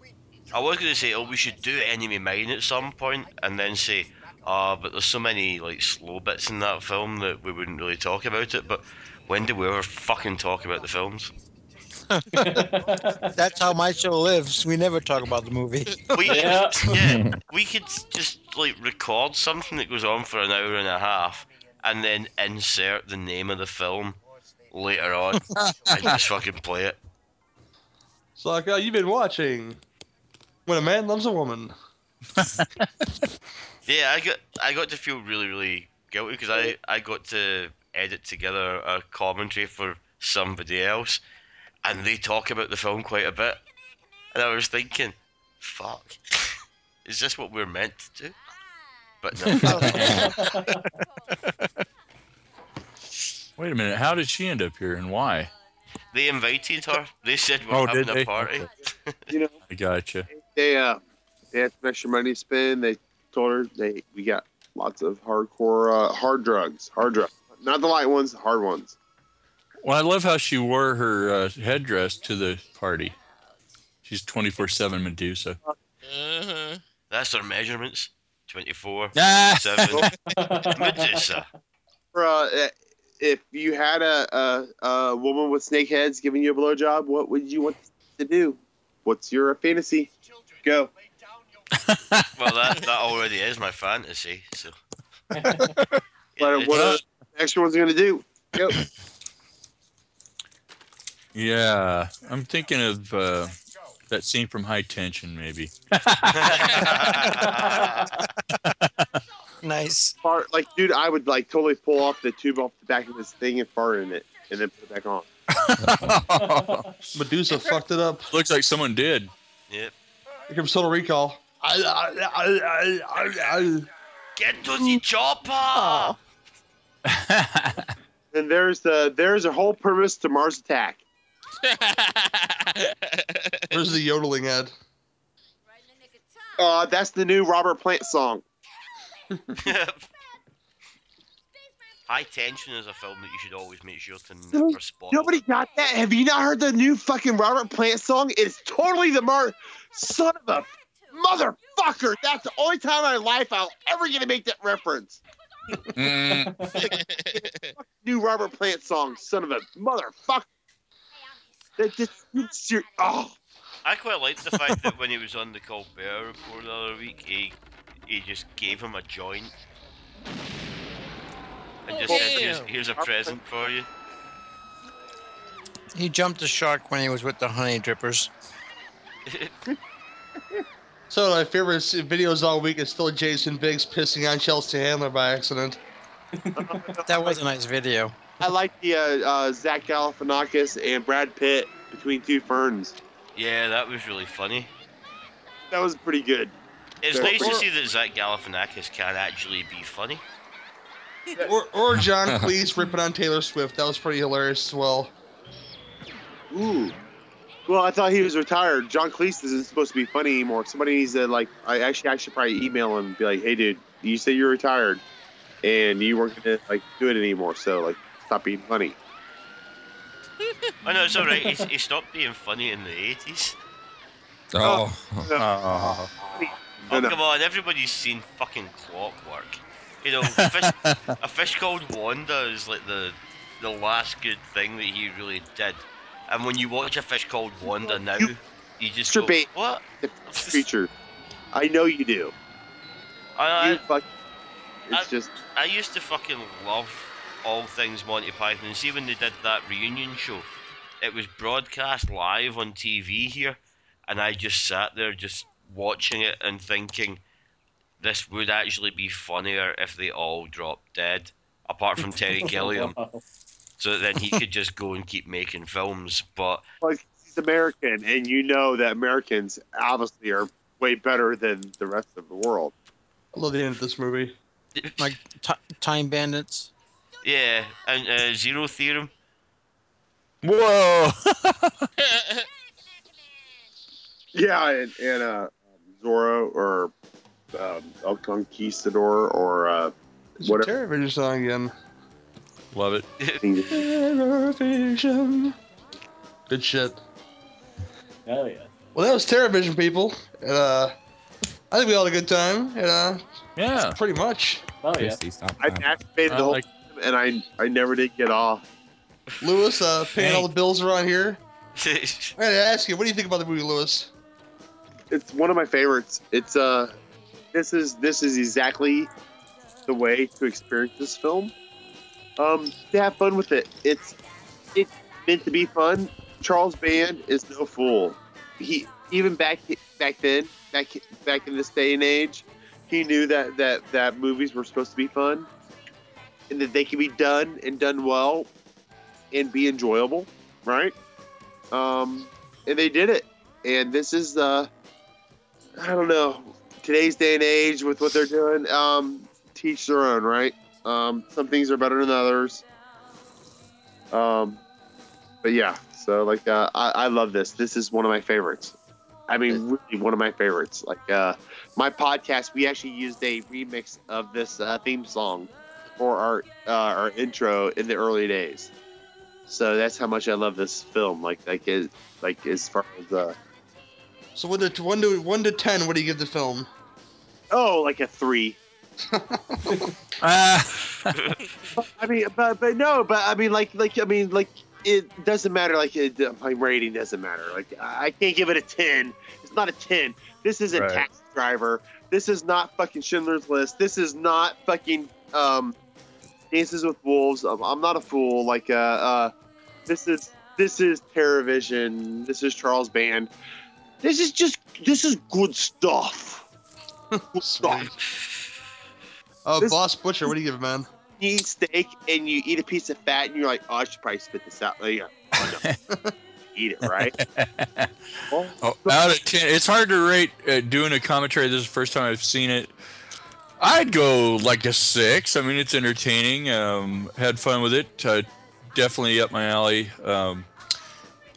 we I was going to say, oh, we should do Enemy Mine at some point, and then say, ah, but there's so many like slow bits in that film that we wouldn't really talk about it. But when do we ever fucking talk about the films? That's how my show lives. We never talk about the movie. We, Yeah. yeah, we could just like record something that goes on for an hour and a half, and then insert the name of the film later on, and just fucking play it. It's like, oh, you've been watching When a Man Loves a Woman. Yeah, I got I got to feel really really guilty because I I got to edit together a commentary for somebody else, and they talk about the film quite a bit, and I was thinking, fuck, is this what we're meant to do? But no. Wait a minute, how did she end up here and why? they invited her. They said we're Oh, having a they? party. Okay. You know, I gotcha. they uh, they had some extra money to spend. They told her they we got lots of hardcore uh, hard drugs, hard drugs, not the light ones, the hard ones. Well, I love how she wore her uh, headdress to the party. She's 24 7 Medusa. Uh-huh. That's their measurements. 24, Ah! 7. Medusa. For, uh, if you had a, a a woman with snake heads giving you a blowjob, what would you want to do? What's your fantasy? Go. Well, that that already is my fantasy. So. What, what uh, extra one's gonna do? Go. Yeah, I'm thinking of uh, that scene from High Tension, maybe. Nice. Fart, like, dude, I would like totally pull off the tube off the back of this thing and fart in it, and then put it back on. Medusa fucked it up. Looks like someone did. Yep. Here comes Total Recall. I, I, I, I, I, Get to the chopper. And there's the there's a whole premise to Mars Attack. Where's the yodeling at? Uh, that's the new Robert Plant song. High Tension is a film that you should always make sure to never spot. Nobody got that. Have you not heard the new fucking Robert Plant song? It's totally the Mar. Son of a motherfucker! That's the only time in my life I'll ever get to make that reference. New Robert Plant song, son of a motherfucker. That just it's your oh. I quite liked the fact that when he was on the Colbert Report the other week, he he just gave him a joint and just said, here's, "Here's a present for you." He jumped the shark when he was with the honey drippers. So my favorite videos all week is still Jason Biggs pissing on Chelsea Handler by accident. That was a nice video. I like the uh, uh, Zach Galifianakis and Brad Pitt between two ferns. Yeah, that was really funny. That was pretty good. It's Yeah. nice to see that Zach Galifianakis can actually be funny. Or, or John Cleese ripping on Taylor Swift. That was pretty hilarious as well. Ooh. Well, I thought he was retired. John Cleese isn't supposed to be funny anymore. Somebody needs to like. I actually, I should probably email him and be like, "Hey, dude, you say you're retired, and you weren't gonna like do it anymore. So like, stop being funny." Oh no, it's alright. He, he stopped being funny in the eighties. Oh. Oh. Oh, oh no. come on, everybody's seen fucking Clockwork. You know, a fish, a fish called Wanda is like the the last good thing that he really did. And when you watch a fish called Wanda now, You- you just go, Bait. what? The creature. I know you do. I, You I, fuck. It's I- just. I used to fucking love all things Monty Python. And see when they did that reunion show, it was broadcast live on TV here, and I just sat there just watching it and thinking, this would actually be funnier if they all dropped dead, apart from Terry Gilliam, so that then he could just go and keep making films. But like he's American, and you know that Americans obviously are way better than the rest of the world. I love the end of this movie. Like t- Time Bandits. Yeah, and uh, Zero Theorem. Whoa! Yeah, and, and uh, Zorro or um, El Conquistador or uh, It's a whatever. Terrorvision song again. Love it. Terrorvision. Good shit. Hell yeah. Well, that was Terrorvision, people. And, uh, I think we all had a good time. And, uh, Yeah. pretty much. Oh yeah. I that. masturbated the whole like- time, and I I never did get off. Lewis, uh, paying all the bills around here. I gotta ask you, what do you think about the movie, Lewis? It's one of my favorites. It's uh, this is this is exactly the way to experience this film. Um, to have fun with it. It's it's meant to be fun. Charles Band is no fool. He even back back then, back back in this day and age, he knew that that that movies were supposed to be fun, and that they can be done and done well, and be enjoyable, right? Um, and they did it. And this is uh, I don't know, today's day and age with what they're doing. Um, teach their own, right? Um, some things are better than others. Um, but yeah, so like uh, I, I love this. This is one of my favorites. I mean, really one of my favorites. Like uh, my podcast, we actually used a remix of this uh, theme song for our uh, our intro in the early days. So that's how much I love this film. Like like it, like as far as uh, So, what to one to one to ten, what do you give the film? oh, like a three. Ah. I mean, but but no, but I mean, like like I mean, like it doesn't matter. Like it, my rating doesn't matter. Like I can't give it a ten. It's not a ten. This isn't Right. Taxi Driver. This is not fucking Schindler's List. This is not fucking um, Dances with Wolves. I'm, I'm not a fool. Like uh, uh, this is this is Terrorvision. This is Charles Band. This is just this is good stuff. Good stuff. Oh, This- Boss Butcher, what do you give, man? You eat steak and you eat a piece of fat and you're like, oh, I should probably spit this out. Like, oh, no. eat it, right? Oh, out of ten, it's hard to rate uh, doing a commentary. This is the first time I've seen it. I'd go like a six. I mean, it's entertaining. Um, had fun with it. Uh, definitely up my alley. Um,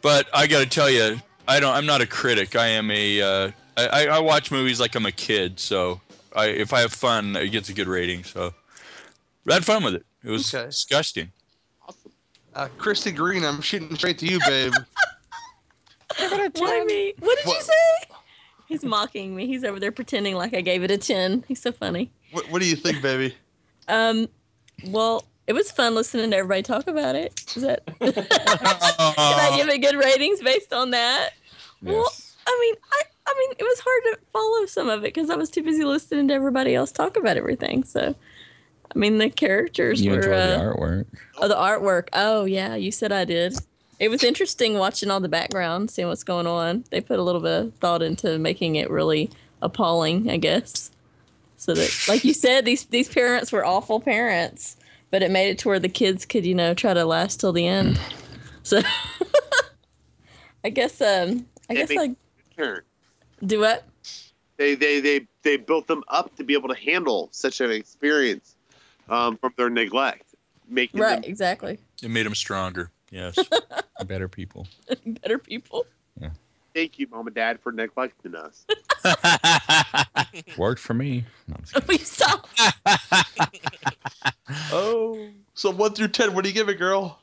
but I got to tell you, I don't. I'm not a critic. I am a. Uh, I, I watch movies like I'm a kid. So I, if I have fun, it gets a good rating. So I had fun with it. It was Okay. disgusting. Uh, Cristi Green, I'm shooting straight to you, babe. Why me? What did you say? He's mocking me. He's over there pretending like I gave it a 10. He's so funny. what, what do you think, baby? Um, well, it was fun listening to everybody talk about it. Is that can I give it good ratings based on that? Well, I mean, I I mean, it was hard to follow some of it because I was too busy listening to everybody else talk about everything. So, I mean, the characters You were enjoy the uh, artwork. Oh, the artwork. Oh, yeah, you said I did. It was interesting watching all the background, seeing what's going on. They put a little bit of thought into making it really appalling, I guess. So that, like you said, these these parents were awful parents, but it made it to where the kids could, you know, try to last till the end. So, I guess, um, I They guess like Turn. do what? They, they they they built them up to be able to handle such an experience um, from their neglect, making Right, them exactly. It made them stronger. Yes. Better people. Better people. Yeah. thank you, mom and dad, for neglecting us. Worked for me. No, I'm just kidding. We stop. Oh. So one through ten, what do you give it, girl?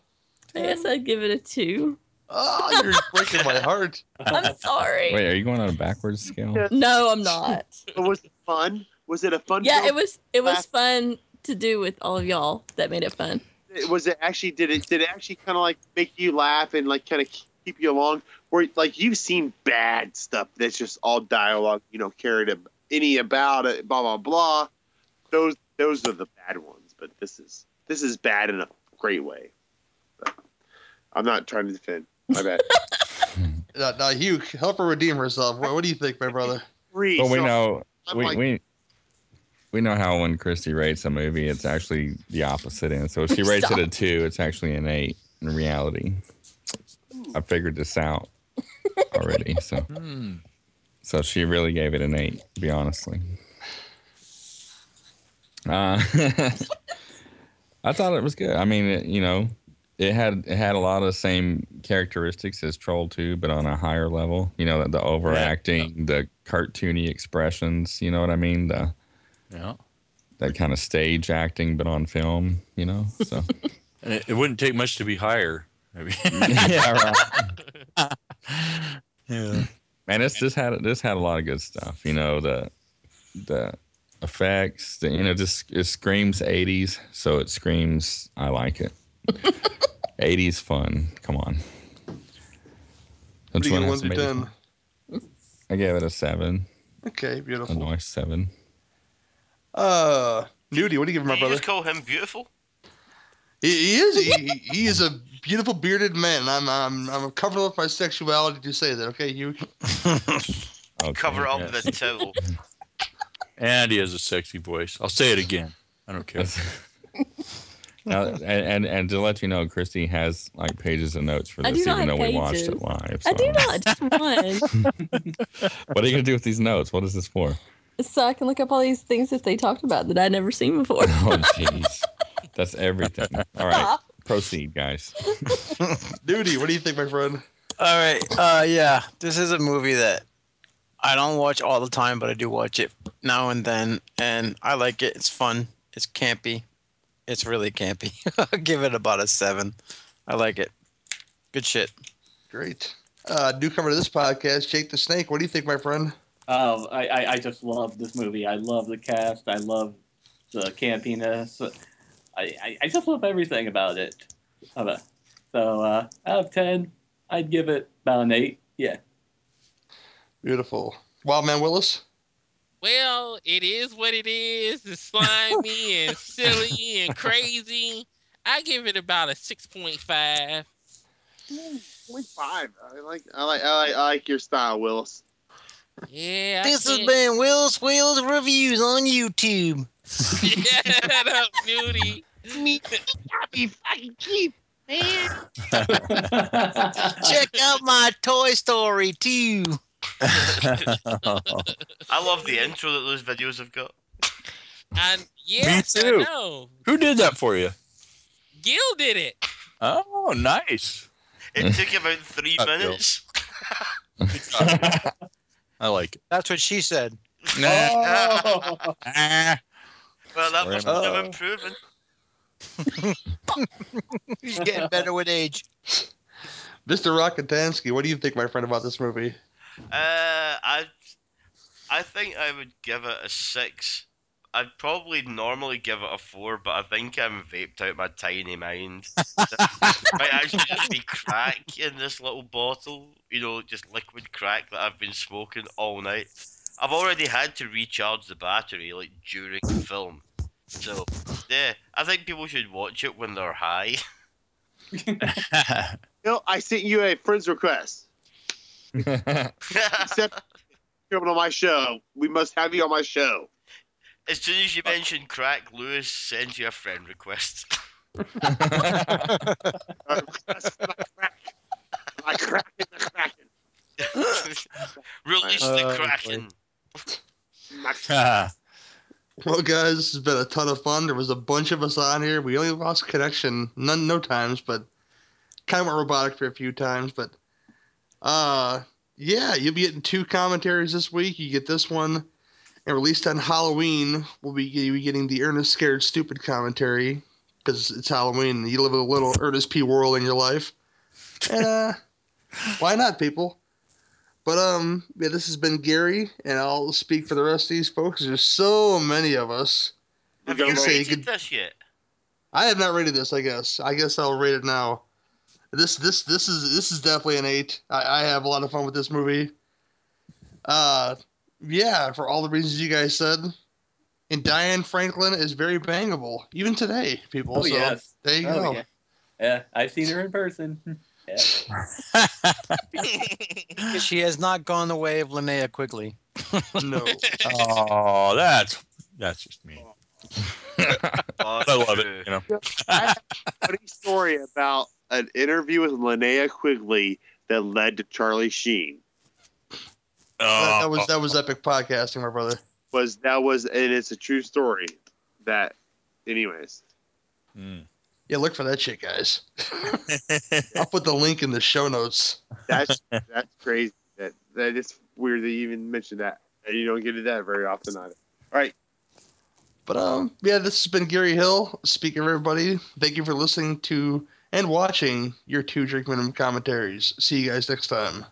I guess I'd give it a two. Oh, you're breaking my heart. I'm sorry. Wait, are you going on a backwards scale? No, I'm not. But was it fun? Was it a fun? Yeah, film? it was. It was fun to do with all of y'all. That made it fun. Was it actually? Did it? Did it actually kind of like make you laugh and like kind of keep you along? Where like you've seen bad stuff that's just all dialogue, you know, carried a, any about it, blah blah blah. Those those are the bad ones. But this is this is bad in a great way. But I'm not trying to defend. My bad. Now, now, Huke, help her redeem herself. What, what do you think, my brother? Three. Well, we so know we, like- we we know how when Cristi rates a movie, it's actually the opposite. And so if she rates it a two, it's actually an eight in reality. I figured this out already. So Hmm. so she really gave it an eight, to be honestly. Uh, I thought it was good. I mean, it, you know, it had it had a lot of the same characteristics as Troll 2, but on a higher level. You know, the, the overacting, the cartoony expressions. You know what I mean? The Yeah. that kind of stage acting, but on film. You know, so And it, it wouldn't take much to be higher. I mean, yeah, right. yeah. Man, this this had this had a lot of good stuff. You know, the the effects. The, you know, just it screams '80s, so it screams. I like it. '80s fun. Come on. What do you one give has one through made ten? I gave it a seven. Okay, beautiful. A nice seven. Uh, Newty, what do you give my you brother? just call him beautiful? He, he is. He, he is a beautiful bearded man. I'm I'm I'm covering up my sexuality to say that. Okay, you Okay. Cover up yes. the towel. And he has a sexy voice. I'll say it again. I don't care. Now, and, and and to let you know, Cristi has like pages of notes for this, even though have we watched it live. I do so- not. Just one. What are you gonna do with these notes? What is this for? So I can look up all these things that they talked about that I'd never seen before. Oh, jeez, that's everything. All right, proceed, guys. Newty, what do you think, my friend? All right. Uh, yeah, this is a movie that I don't watch all the time, but I do watch it now and then, and I like it. It's fun. It's campy. It's really campy. I'll give it about a seven. I like it. Good shit. Great. Uh, newcomer to this podcast, Jake the Snake. What do you think, my friend? Um, I, I, I just love this movie. I love the cast. I love the campiness. I, I, I just love everything about it. So uh, out of ten, I'd give it about an eight. Yeah. Beautiful. Wildman Willis. Well, it is what it is. It's slimy and silly and crazy. I give it about a six point five. Point five. I like, I like, I like, I like your style, Willis. Yeah. I This has can't- been Will's Wheels Reviews on YouTube. Shut up, Newty. Me, I be fucking cheap, man. check out my Toy Story too. I love the intro that those videos have got. And yes, I too. know. Who did that for you? Gill did it. Oh, nice. It took about three minutes. I like it. That's what she said. Oh. Ah. Well, that Sorry, must man. have improving. She's getting better with age. Mr. Rockatansky, what do you think, my friend, about this movie? Uh, I, I think I would give it a six. I'd probably normally give it a four, but I think I'm vaped out my tiny mind. might actually just be crack in this little bottle, you know, just liquid crack that I've been smoking all night. I've already had to recharge the battery like during the film, so yeah, I think people should watch it when they're high. Bill, I sent you a friend's request. Except coming on my show. We must have you on my show. As soon as you mention crack, Lewis sends you a friend request. Uh, request my crack. My kraken, the kraken. Release Oh, the boy. kraken. My Ah. Well, guys, this has been a ton of fun. There was a bunch of us on here. We only lost connection, none, no times, but kind of went robotic for a few times. But uh, yeah, you'll be getting two commentaries this week. You get this one, and released on Halloween, we'll be, you'll be getting the Ernest Scared Stupid commentary because it's Halloween. and You live a little Ernest P. Worrell in your life, and uh, why not, people? But um, yeah, this has been Gary, and I'll speak for the rest of these folks. There's so many of us. Have You you say rated good- this yet? I have not rated this. I guess. I guess I'll rate it now. This this this is this is definitely an eight. I, I have a lot of fun with this movie. Uh, yeah, for all the reasons you guys said. And Diane Franklin is very bangable, even today, people. Oh so yes. there you Oh, go. yeah. yeah, I've seen her in person. Yeah. She has not gone the way of Linnea Quigley. No. Oh, that's that's just me. Oh, I love it. You know. I have a funny story about an interview with Linnea Quigley that led to Charlie Sheen. That, that was Oh, that was epic podcasting, my brother. Was that was and it's a true story. That, anyways. mm. Yeah, look for that shit, guys. I'll put the link in the show notes. That's that's crazy. That that is weird that you even mentioned that. And you don't get to that very often either. All right. But um, yeah, this has been Gary Hill. Speaking of everybody, thank you for listening to and watching your two drink minimum commentaries. See you guys next time.